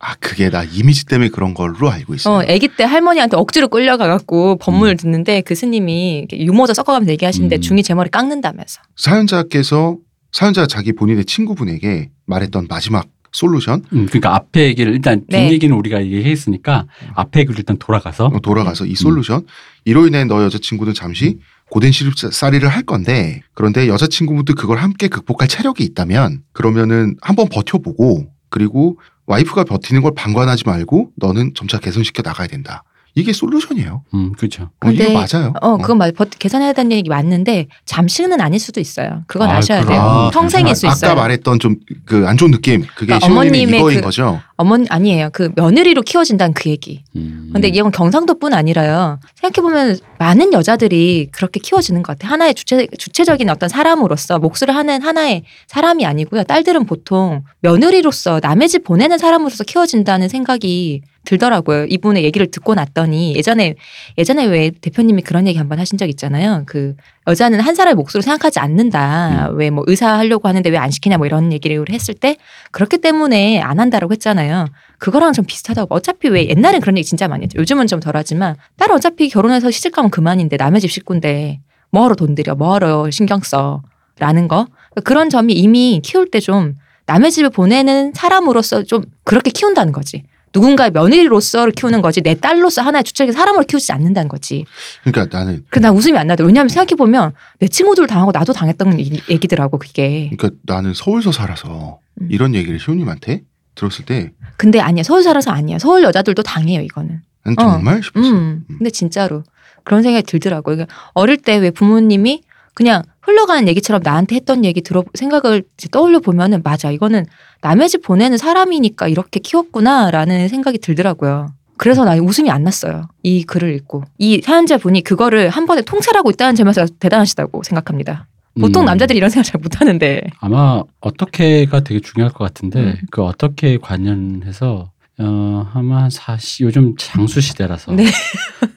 아 그게 나 이미지 때문에 그런 걸로 알고 있어요. 어, 아기 때 할머니한테 억지로 끌려가갖고 법문을 음. 듣는데 그 스님이 유머도 섞어가면서 얘기하시는데 음. 중이 제 머리 깎는다면서. 사연자께서 사연자 자기 본인의 친구분에게 말했던 마지막 솔루션? 음, 그러니까 앞에 얘기를 일단 뒷 네. 얘기는 우리가 얘기했으니까 앞에 얘기를 일단 돌아가서 어, 돌아가서 이 솔루션. 이로 인해 너 여자친구는 잠시 고된 시집살이를 할 건데 그런데 여자친구분도 그걸 함께 극복할 체력이 있다면 그러면은 한번 버텨보고 그리고 와이프가 버티는 걸 방관하지 말고 너는 점차 개선시켜 나가야 된다. 이게 솔루션이에요. 음, 그렇죠. 어, 이게 근데- 맞아요. 어, 그건 맞, 버- 계산해야 되는 얘기 맞는데 잠시는 아닐 수도 있어요. 그건 아, 아셔야 그럼. 돼요. 아, 평생일 수 아까 있어요. 말했던 좀 그 안 좋은 느낌 그게 그러니까 시어머님의 어머님의 이거인 그- 거죠. 어머니 아니에요. 그 며느리로 키워진다는 그 얘기. 음. 근데 이건 경상도뿐 아니라요. 생각해 보면 많은 여자들이 그렇게 키워지는 것 같아요. 하나의 주체, 주체적인 어떤 사람으로서 몫을 하는 하나의 사람이 아니고요. 딸들은 보통 며느리로서 남의 집 보내는 사람으로서 키워진다는 생각이 들더라고요. 이분의 얘기를 듣고 났더니 예전에 예전에 왜 대표님이 그런 얘기 한번 하신 적 있잖아요. 그 여자는 한 사람의 몫으로 생각하지 않는다. 왜뭐 의사 하려고 하는데 왜 안 시키냐 뭐 이런 얘기를 했을 때 그렇기 때문에 안 한다라고 했잖아요. 그거랑 좀 비슷하다고. 어차피 왜 옛날엔 그런 얘기 진짜 많이 했죠. 요즘은 좀 덜하지만 딸은 어차피 결혼해서 시집 가면 그만인데 남의 집 식구인데 뭐하러 돈 들여 뭐하러 신경 써라는 거. 그런 점이 이미 키울 때 좀 남의 집에 보내는 사람으로서 좀 그렇게 키운다는 거지. 누군가의 며느리로서를 키우는 거지 내 딸로서 하나의 주체적인 사람으로 키우지 않는다는 거지. 그러니까 나는 그나 웃음이 안 나도 왜냐하면 생각해 보면 내 친구들 당하고 나도 당했던 얘기- 얘기더라고 그게. 그러니까 나는 서울서 살아서 음. 이런 얘기를 시호님한테 들었을 때 근데 아니야 서울 살아서 아니야 서울 여자들도 당해요 이거는. 난 어. 정말 싶었어. 음. 근데 진짜로 그런 생각이 들더라고요. 그러니까 어릴 때 왜 부모님이 그냥 흘러가는 얘기처럼 나한테 했던 얘기 들어 생각을 떠올려 보면은 맞아 이거는 남의 집 보내는 사람이니까 이렇게 키웠구나라는 생각이 들더라고요. 그래서 나 웃음이 안 났어요. 이 글을 읽고 이 사연자 분이 그거를 한 번에 통찰하고 있다는 점에서 대단하시다고 생각합니다. 보통 음. 남자들이 이런 생각 잘 못하는데. 아마 어떻게가 되게 중요할 것 같은데 음. 그 어떻게 관련해서 어 아마 한 40, 요즘 장수 시대라서 네.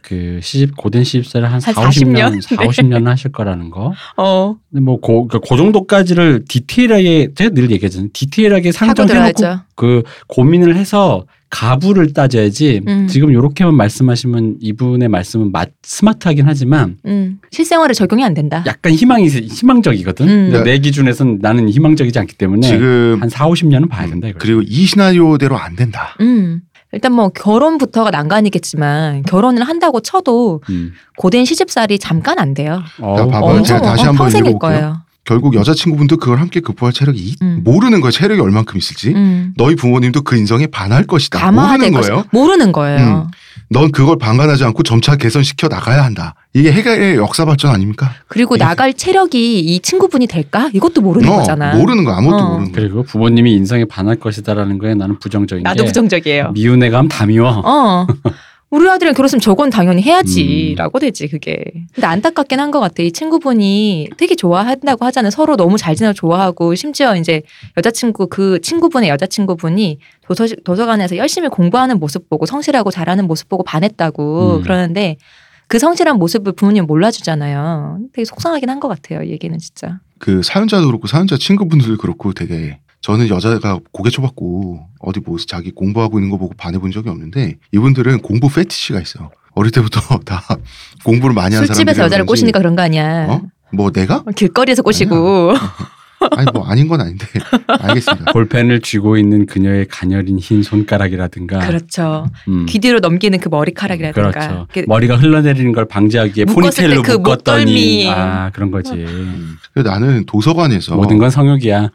그 시집 고된 시집살을 한한 4, 40 년? 50년, 4, 50년 하실 거라는 거. 어 근데 뭐그 그 정도까지를 디테일하게 제가 늘 얘기하잖아요. 디테일하게 상정해놓고. 그 고민을 해서 가부를 따져야지. 음. 지금 이렇게만 말씀하시면 이분의 말씀은 마, 스마트하긴 하지만 음, 실생활에 적용이 안 된다. 약간 희망이 희망적이거든. 음. 근데 내 기준에선 나는 희망적이지 않기 때문에 지금 한 4, 50년은 봐야 된다 음, 이거. 그리고 이 시나리오대로 안 된다. 음. 일단 뭐 결혼부터가 난관이겠지만 결혼을 한다고 쳐도 음. 고된 시집살이 잠깐 안 돼요. 어, 야, 봐봐요. 제가 다시 어, 한번 평생일 읽어볼게요. 거예요. 결국 여자친구분도 그걸 함께 극복할 체력이 있- 음. 모르는 거예요. 체력이 얼만큼 있을지. 음. 너희 부모님도 그 인성에 반할 것이다. 모르는 거예요. 모르는 거예요. 넌 그걸 방관하지 않고 점차 개선시켜 나가야 한다. 이게 해결의 역사 발전 아닙니까? 그리고 이게- 나갈 체력이 이 친구분이 될까? 이것도 모르는 어, 거잖아. 모르는 거 아무것도 어. 모르는 거. 그리고 부모님이 인성에 반할 것이다라는 거에 나는 부정적인 나도 게 부정적이에요. 미운 애가 하면 다 미워. 어. <laughs> 우리 아들이랑 결혼했으면 저건 당연히 음. 해야지라고 되지 그게. 근데 안타깝긴 한 것 같아. 이 친구분이 되게 좋아한다고 하잖아요. 서로 너무 잘 지내고 좋아하고 심지어 이제 여자친구 그 친구분의 여자친구분이 도서 도서관에서 열심히 공부하는 모습 보고 성실하고 잘하는 모습 보고 반했다고 음. 그러는데 그 성실한 모습을 부모님 몰라주잖아요. 되게 속상하긴 한 것 같아요. 이 얘기는 진짜. 그 사연자도 그렇고 사연자 친구분들도 그렇고 되게 저는 여자가 고개 쳐봤고 어디 뭐 자기 공부하고 있는 거 보고 반해본 적이 없는데 이분들은 공부 패티시가 있어. 어릴 때부터 <laughs> 다 공부를 많이 한 사람들. 술집에서 여자를 꼬시니까 그런 거 아니야. 어? 뭐 내가? 길거리에서 꼬시고. <laughs> 아니 뭐 아닌 건 아닌데 <laughs> 알겠습니다. 볼펜을 쥐고 있는 그녀의 가녀린 흰 손가락이라든가. 그렇죠. 음. 귀 뒤로 넘기는 그 머리카락이라든가. 그렇죠. 이렇게 머리가 흘러내리는 걸 방지하기 위해 묶었을 포니테일로 때그 묶었더니 목덜미. 아 그런 거지. 음. 나는 도서관에서 모든 건 성욕이야.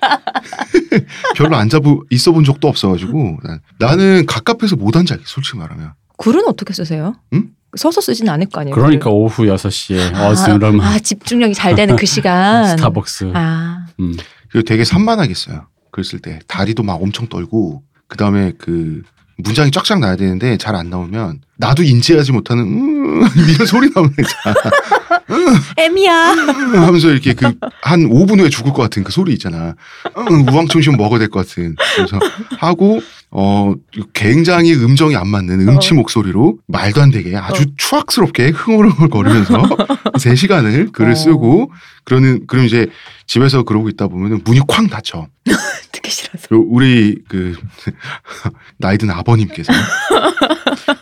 <laughs> 별로 앉아보 있어 본 적도 없어가지고 난- 나는 가깝해서 못 앉아 솔직히 말하면 글은 어떻게 쓰세요? 응? 서서 쓰진 않을 거 아니에요. 그러니까 오후 6시에 아, 어스름 아, 집중력이 잘 되는 그 시간. <laughs> 스타벅스. 아, 음. 그리고 되게 산만하겠어요. 글쓸때 다리도 막 엄청 떨고 그 다음에 그 문장이 쫙쫙 나야 되는데 잘 안 나오면 나도 인지하지 못하는 음 <laughs> 이런 소리 나오는 거잖아. 애미야. 음 하면서 이렇게 그 한 5분 후에 죽을 것 같은 그 소리 있잖아. 음, 우왕청심 먹어야 될 것 같은. 그래서 하고 어 굉장히 음정이 안 맞는 음치 어. 목소리로 말도 안 되게 아주 어. 추악스럽게 흥얼흥얼 거리면서 3시간을 <laughs> 글을 어. 쓰고 그러는 그럼 이제 집에서 그러고 있다 보면은 문이 쾅 닫혀. <laughs> 듣기 싫어서. 우리 그 <laughs> 나이든 아버님께서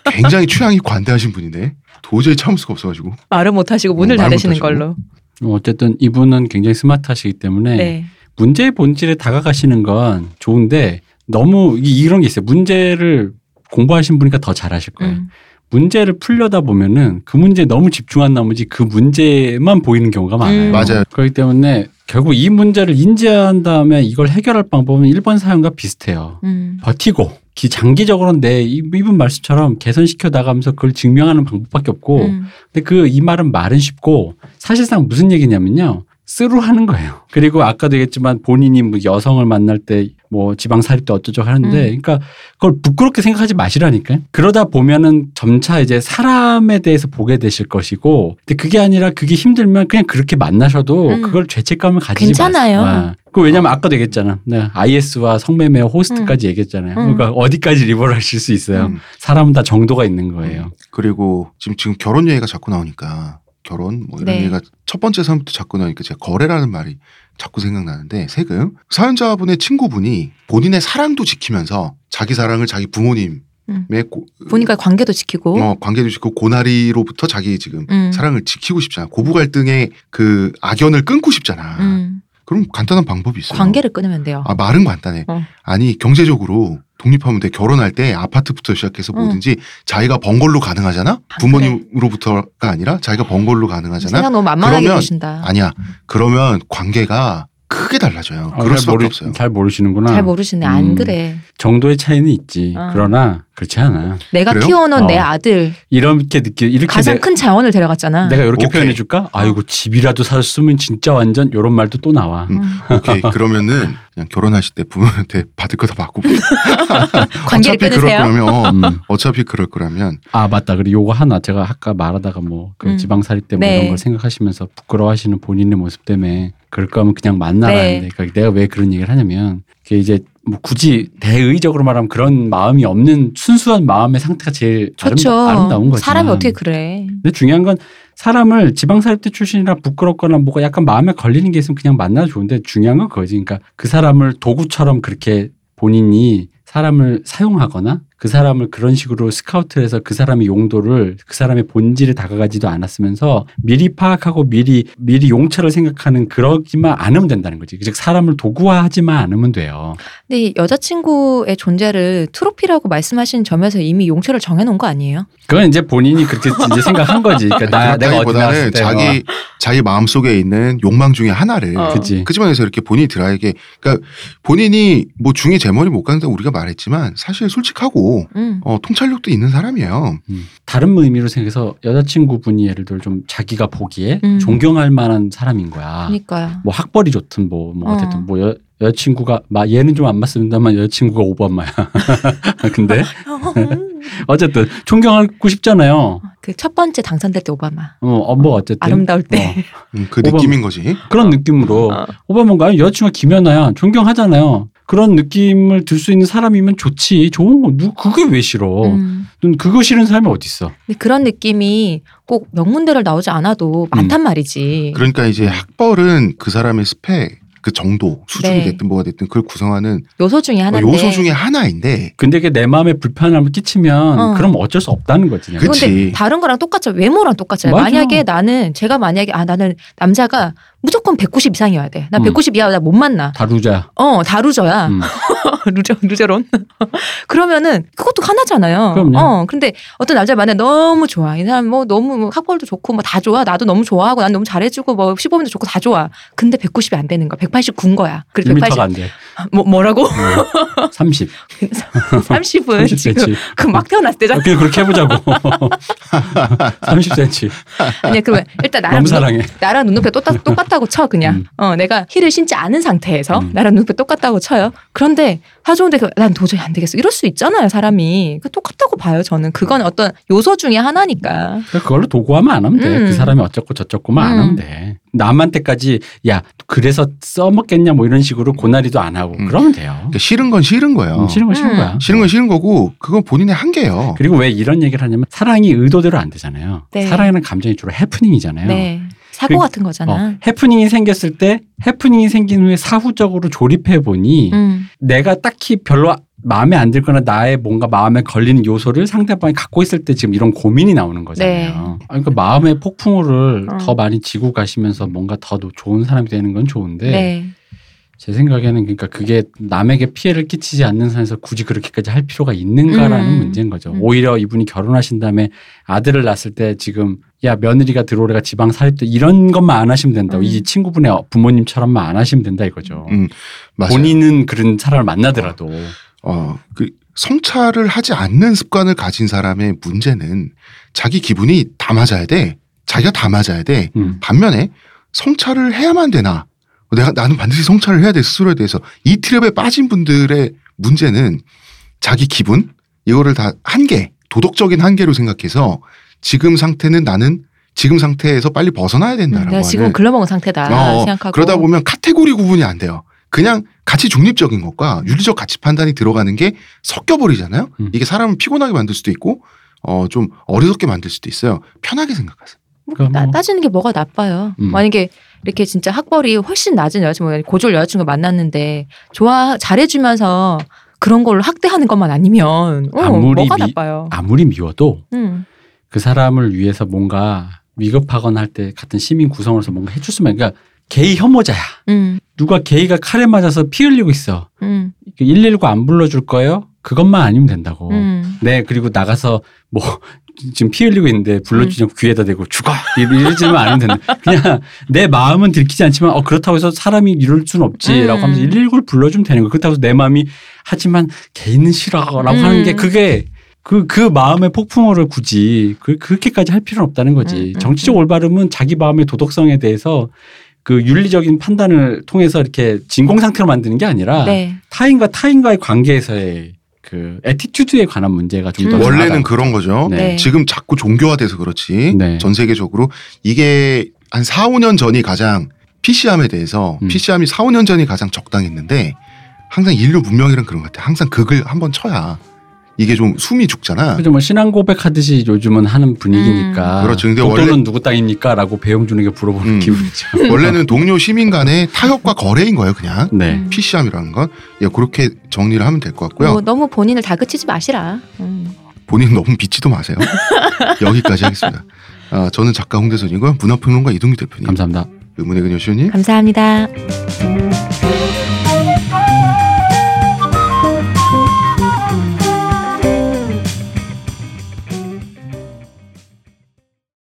굉장히 취향이 관대하신 분이네. 도저히 참을 수가 없어가지고. 말을 못 하시고 문을 어, 말 닫으시는. 걸로. 어쨌든 이분은 굉장히 스마트하시기 때문에 네. 문제의 본질에 다가가시는 건 좋은데 너무 이- 이런 게 있어요. 문제를 공부하신 분이니까 더 잘하실 거예요. 음. 문제를 풀려다 보면은 그 문제에 너무 집중한 나머지 그 문제만 보이는 경우가 많아요. 음. 맞아요. 그렇기 때문에 결국 이 문제를 인지한 다음에 이걸 해결할 방법은 1번 사연과 비슷해요. 음. 버티고 기 장기적으로는 내 이- 이분 말씀처럼 개선시켜 나가면서 그걸 증명하는 방법밖에 없고 음. 근데 그 이 말은 말은 쉽고 사실상 무슨 얘기냐면요. 쓰루 하는 거예요. 그리고 아까도 얘기했지만 본인이 뭐 여성을 만날 때 뭐 지방살이 때 어쩌고 하는데 음. 그러니까 그걸 부끄럽게 생각하지 마시라니까요. 그러다 보면은 점차 이제 사람에 대해서 보게 되실 것이고 근데 그게 아니라 그게 힘들면 그냥 그렇게 만나셔도 음. 그걸 죄책감을 가지지 괜찮아요. 마세요. 그 왜냐면 아까도 얘기했잖아. 네, IS와 성매매 호스트까지 얘기했잖아요. 음. 그러니까 어디까지 리버하실 수 있어요. 음. 사람은 다 정도가 있는 거예요. 그리고 지금 지금 결혼 얘기가 자꾸 나오니까 결혼 뭐 이런 네. 얘기가 첫 번째 사연부터 자꾸 나오니까 제가 거래라는 말이 자꾸 생각나는데 세금 사연자분의 친구분이 본인의 사랑도 지키면서 자기 사랑을 자기 부모님의 음. 고, 보니까 관계도 지키고. 어, 관계도 지키고 고나리로부터 자기 지금 음. 사랑을 지키고 싶잖아. 고부 갈등의 그 악연을 끊고 싶잖아. 음. 그럼 간단한 방법이 있어요. 관계를 끊으면 돼요. 아 말은 간단해. 어. 아니 경제적으로 독립하면 돼. 결혼할 때 아파트부터 시작해서 응. 뭐든지 자기가 번 걸로 가능하잖아. 아, 부모님으로부터가 아니라 자기가 번 걸로 가능하잖아. 세상 너무 만만하게 그러면 보신다. 아니야. 그러면 관계가 크게 달라져요. 아, 그럴 잘, 수밖에 모르, 없어요. 잘 모르시는구나. 잘 모르시네. 안 음. 그래. 정도의 차이는 있지. 어. 그러나 그렇지 않아. 내가 그래요? 키워놓은 내 어. 아들 이렇게 느끼 이렇게 가장 내, 큰 자원을 데려갔잖아. 내가 이렇게 오케이. 표현해 줄까? 아이고 집이라도 샀으면 진짜 완전 요런 말도 또 나와. 음. 오케이. 그러면은 그냥 결혼하실 때 부모한테 받을 거 다 받고 <laughs> 관계를 어차피 그럴 끊으세요. 거라면 어, 음. 어차피 그럴 거라면 아 맞다. 그리고 요거 하나 제가 아까 말하다가 뭐그 음. 지방살이 때뭐 네. 이런 걸 생각하시면서 부끄러워하시는 본인의 모습 때문에 그럴 거면 그냥 만나라는데 네. 그러니까 내가 왜 그런 얘기를 하냐면 그게 이제 뭐 굳이 대의적으로 말하면 그런 마음이 없는 순수한 마음의 상태가 제일 좋죠. 아름다, 아름다운 거지. 사람이 어떻게 그래? 근데 중요한 건 사람을 지방살때 출신이라 부끄럽거나 뭐가 약간 마음에 걸리는 게 있으면 그냥 만나도 좋은데 중요한 건 그거지. 그러니까 그 사람을 도구처럼 그렇게 본인이 사람을 사용하거나 그 사람을 그런 식으로 스카우트를 해서 그 사람의 용도를 그 사람의 본질에 다가가지도 않았으면서 미리 파악하고 미리 미리 용처를 생각하는 그러지만 않으면 된다는 거지. 즉 사람을 도구화하지만 않으면 돼요. 근데 이 여자친구의 존재를 트로피라고 말씀하신 점에서 이미 용처를 정해놓은 거 아니에요? 그건 이제 본인이 그렇게 이제 생각한 거지. 그러니까 나 내가 어디 나왔을 때 자기 자기 마음 속에 있는 욕망 중에 하나를 어. 그지. 그 집안에서 이렇게 본인이 드라이게 그러니까 본인이 뭐 중에 제 머리 못 가는데 우리가 말했지만 사실 솔직하고 음. 어, 통찰력도 있는 사람이에요. 음. 다른 의미로 생각해서 여자친구분이 예를 들어 좀 자기가 보기에 음. 존경할 만한 사람인 거야. 그러니까요. 뭐 학벌이 좋든 뭐, 뭐 어. 어쨌든 뭐 여, 여자친구가 막 얘는 좀 안 맞습니다만 여자친구가 오바마야. <laughs> 근데 <laughs> 어쨌든 존경하고 싶잖아요. 그 첫 번째 당선될 때 오바마. 어, 어, 뭐 어쨌든 아름다울 때. 음, 그 오바마. 느낌인 거지. 그런 느낌으로 어. 오바마가 여자친구가 김연아야 존경하잖아요. 그런 느낌을 들 수 있는 사람이면 좋지. 좋은 거 누 그게 왜 싫어? 음. 넌 그거 싫은 사람이 어디 있어? 근데 그런 느낌이 꼭 명문대를 나오지 않아도 많단 말이지. 그러니까 이제 학벌은 그 사람의 스펙 그 정도 수준이 네. 됐든 뭐가 됐든 그걸 구성하는 요소 중에 하나인데. 요소 중에 하나인데 근데 그게 내 마음에 불편함을 끼치면 어. 그럼 어쩔 수 없다는 거지. 근데 다른 거랑 똑같죠. 외모랑 똑같잖아요. 맞아. 만약에 나는 제가 만약에 아 나는 남자가 무조건 190 이상이어야 돼. 나 음. 190 이하 나 못 만나. 다 loser. 어, 다 loser야. 음. <laughs> loser, loser론. <laughs> 그러면은 그것도 하나잖아요. 그럼요. 어, 근데 어떤 남자 만나 너무 좋아. 이 사람 뭐 너무 뭐 학벌도 좋고 뭐 다 좋아. 나도 너무 좋아하고 난 너무 잘해주고 뭐 시범도 좋고 다 좋아. 근데 190이 안 되는 거야. 189인 거야. 그리고 1m가 180. 안 돼. 뭐, 뭐라고? 어, 30. 30은 30cm. 지금 <laughs> 그막 태어났을 때잖아. 그냥 그렇게 해보자고. 30cm. 아니야, 그러면 일단 나랑 너무 눈- 사랑해. 나랑 눈높이 똑같, 똑같 다고 쳐 그냥. 음. 어, 내가 힐을 신지 않은 상태에서 음. 나랑 눈높이 똑같다고 쳐요. 그런데 하좋은데 그, 난 도저히 안 되겠어. 이럴 수 있잖아요, 사람이. 그 똑같다고 봐요, 저는. 그건 어떤 요소 중에 하나니까. 그걸로 도구화만 안 하면 돼. 음. 그 사람이 어쩌고 저쩌고만 안 음. 하면 돼. 남한테까지 야 그래서 써먹겠냐 뭐 이런 식으로 고나리도 안 하고 음. 그러면 돼요. 그러니까 싫은 건 싫은 거예요. 음, 싫은 건 싫은 음. 거야. 싫은 건 싫은 거고 그건 본인의 한계예요. 그리고 왜 이런 얘기를 하냐면 사랑이 의도대로 안 되잖아요. 네. 사랑이라는 감정이 주로 해프닝이잖아요. 네. 사고 그- 같은 거잖아. 어, 해프닝이 생겼을 때 해프닝이 생긴 후에 사후적으로 조립해 보니 음. 내가 딱히 별로 마음에 안 들거나 나의 뭔가 마음에 걸리는 요소를 상대방이 갖고 있을 때 지금 이런 고민이 나오는 거잖아요. 아니, 그러니까 마음의 폭풍우를 어. 더 많이 지고 가시면서 뭔가 더 좋은 사람이 되는 건 좋은데 네. 제 생각에는 그러니까 그게 남에게 피해를 끼치지 않는 선에서 굳이 그렇게까지 할 필요가 있는가라는 음. 문제인 거죠. 음. 오히려 이분이 결혼하신 다음에 아들을 낳았을 때 지금 야 며느리가 들어오래가 지방 사립대 이런 것만 안 하시면 된다. 음. 이 친구분의 부모님처럼만 안 하시면 된다 이거죠. 음, 맞아요. 본인은 그런 사람을 만나더라도 어, 그 성찰을 하지 않는 습관을 가진 사람의 문제는 자기 기분이 다 맞아야 돼. 자기가 다 맞아야 돼. 음. 반면에 성찰을 해야만 되나? 내가 나는 반드시 성찰을 해야 돼 스스로에 대해서 이 트랩에 빠진 분들의 문제는 자기 기분 이거를 다 한계 도덕적인 한계로 생각해서 지금 상태는 나는 지금 상태에서 빨리 벗어나야 음, 된다라고 내가 지금 하는 글러먹은 상태다 어, 생각하고. 그러다 보면 카테고리 구분이 안 돼요. 그냥 가치 중립적인 것과 윤리적 가치 판단이 들어가는 게 섞여 버리잖아요. 음. 이게 사람을 피곤하게 만들 수도 있고 어 좀 어리석게 만들 수도 있어요. 편하게 생각하세요. 뭐 그러니까 따, 뭐- 따지는 게 뭐가 나빠요. 음. 만약에 이렇게 진짜 학벌이 훨씬 낮은 여자친구, 고졸 여자친구 만났는데 좋아 잘해주면서 그런 걸로 학대하는 것만 아니면 어, 아무리 뭐가 미- 나빠요. 아무리 미워도 음. 그 사람을 위해서 뭔가 위급하거나 할 때 같은 시민 구성으로서 뭔가 해줄 수만 그러니까 게이 혐오자야. 음. 누가 게이가 칼에 맞아서 피 흘리고 있어. 음. 119 안 불러줄 거예요? 그것만 아니면 된다고. 음. 네, 그리고 나가서 뭐 지금 피 흘리고 있는데 불러주지 않고 귀에다 대고 죽어 이러지만 않으면 된다. 그냥 내 마음은 들키지 않지만 어 그렇다고 해서 사람이 이럴 수는 없지라고 음. 하면서 119를 불러주면 되는 거. 그렇다고 해서 내 마음이 하지만 개인은 싫어라고 음. 하는 게 그게 그, 그 마음의 폭풍우를 굳이 그, 그렇게까지 할 필요는 없다는 거지. 음, 음, 정치적 올바름은 자기 마음의 도덕성에 대해서 그 윤리적인 판단을 통해서 이렇게 진공 상태로 만드는 게 아니라 네. 타인과 타인과의 관계에서의 그 attitude에 관한 문제가 좀더 음. 원래는. 그런 거죠. 네. 네. 지금 자꾸 종교화돼서 그렇지. 네. 전 세계적으로 이게 한 4, 5년 전이 가장 PC함에 대해서 음. PC함이 4, 5년 전이 가장 적당했는데 항상 인류 문명이란 그런 것 같아. 항상 극을 한번 쳐야 이게 좀 숨이 죽잖아. 그죠 뭐 신앙 고백하듯이 요즘은 하는 분위기니까. 음. 그렇죠. 근데 독도는 원래- 누구 땅입니까?라고 배용준에게 물어보는 음. 기분이죠. <laughs> 원래는 동료 시민 간의 타협과 거래인 거예요, 그냥. 네. 음. PC함이라는 건 예, 그렇게 정리를 하면 될 것 같고요. 뭐 너무 본인을 다그치지 마시라. 음. 본인 너무 비치도 마세요. <laughs> 여기까지 하겠습니다. 아, 저는 작가 홍대선이고요. 문화평론가 이동규 대표님. 감사합니다. 의문의 그녀 시호님. 감사합니다.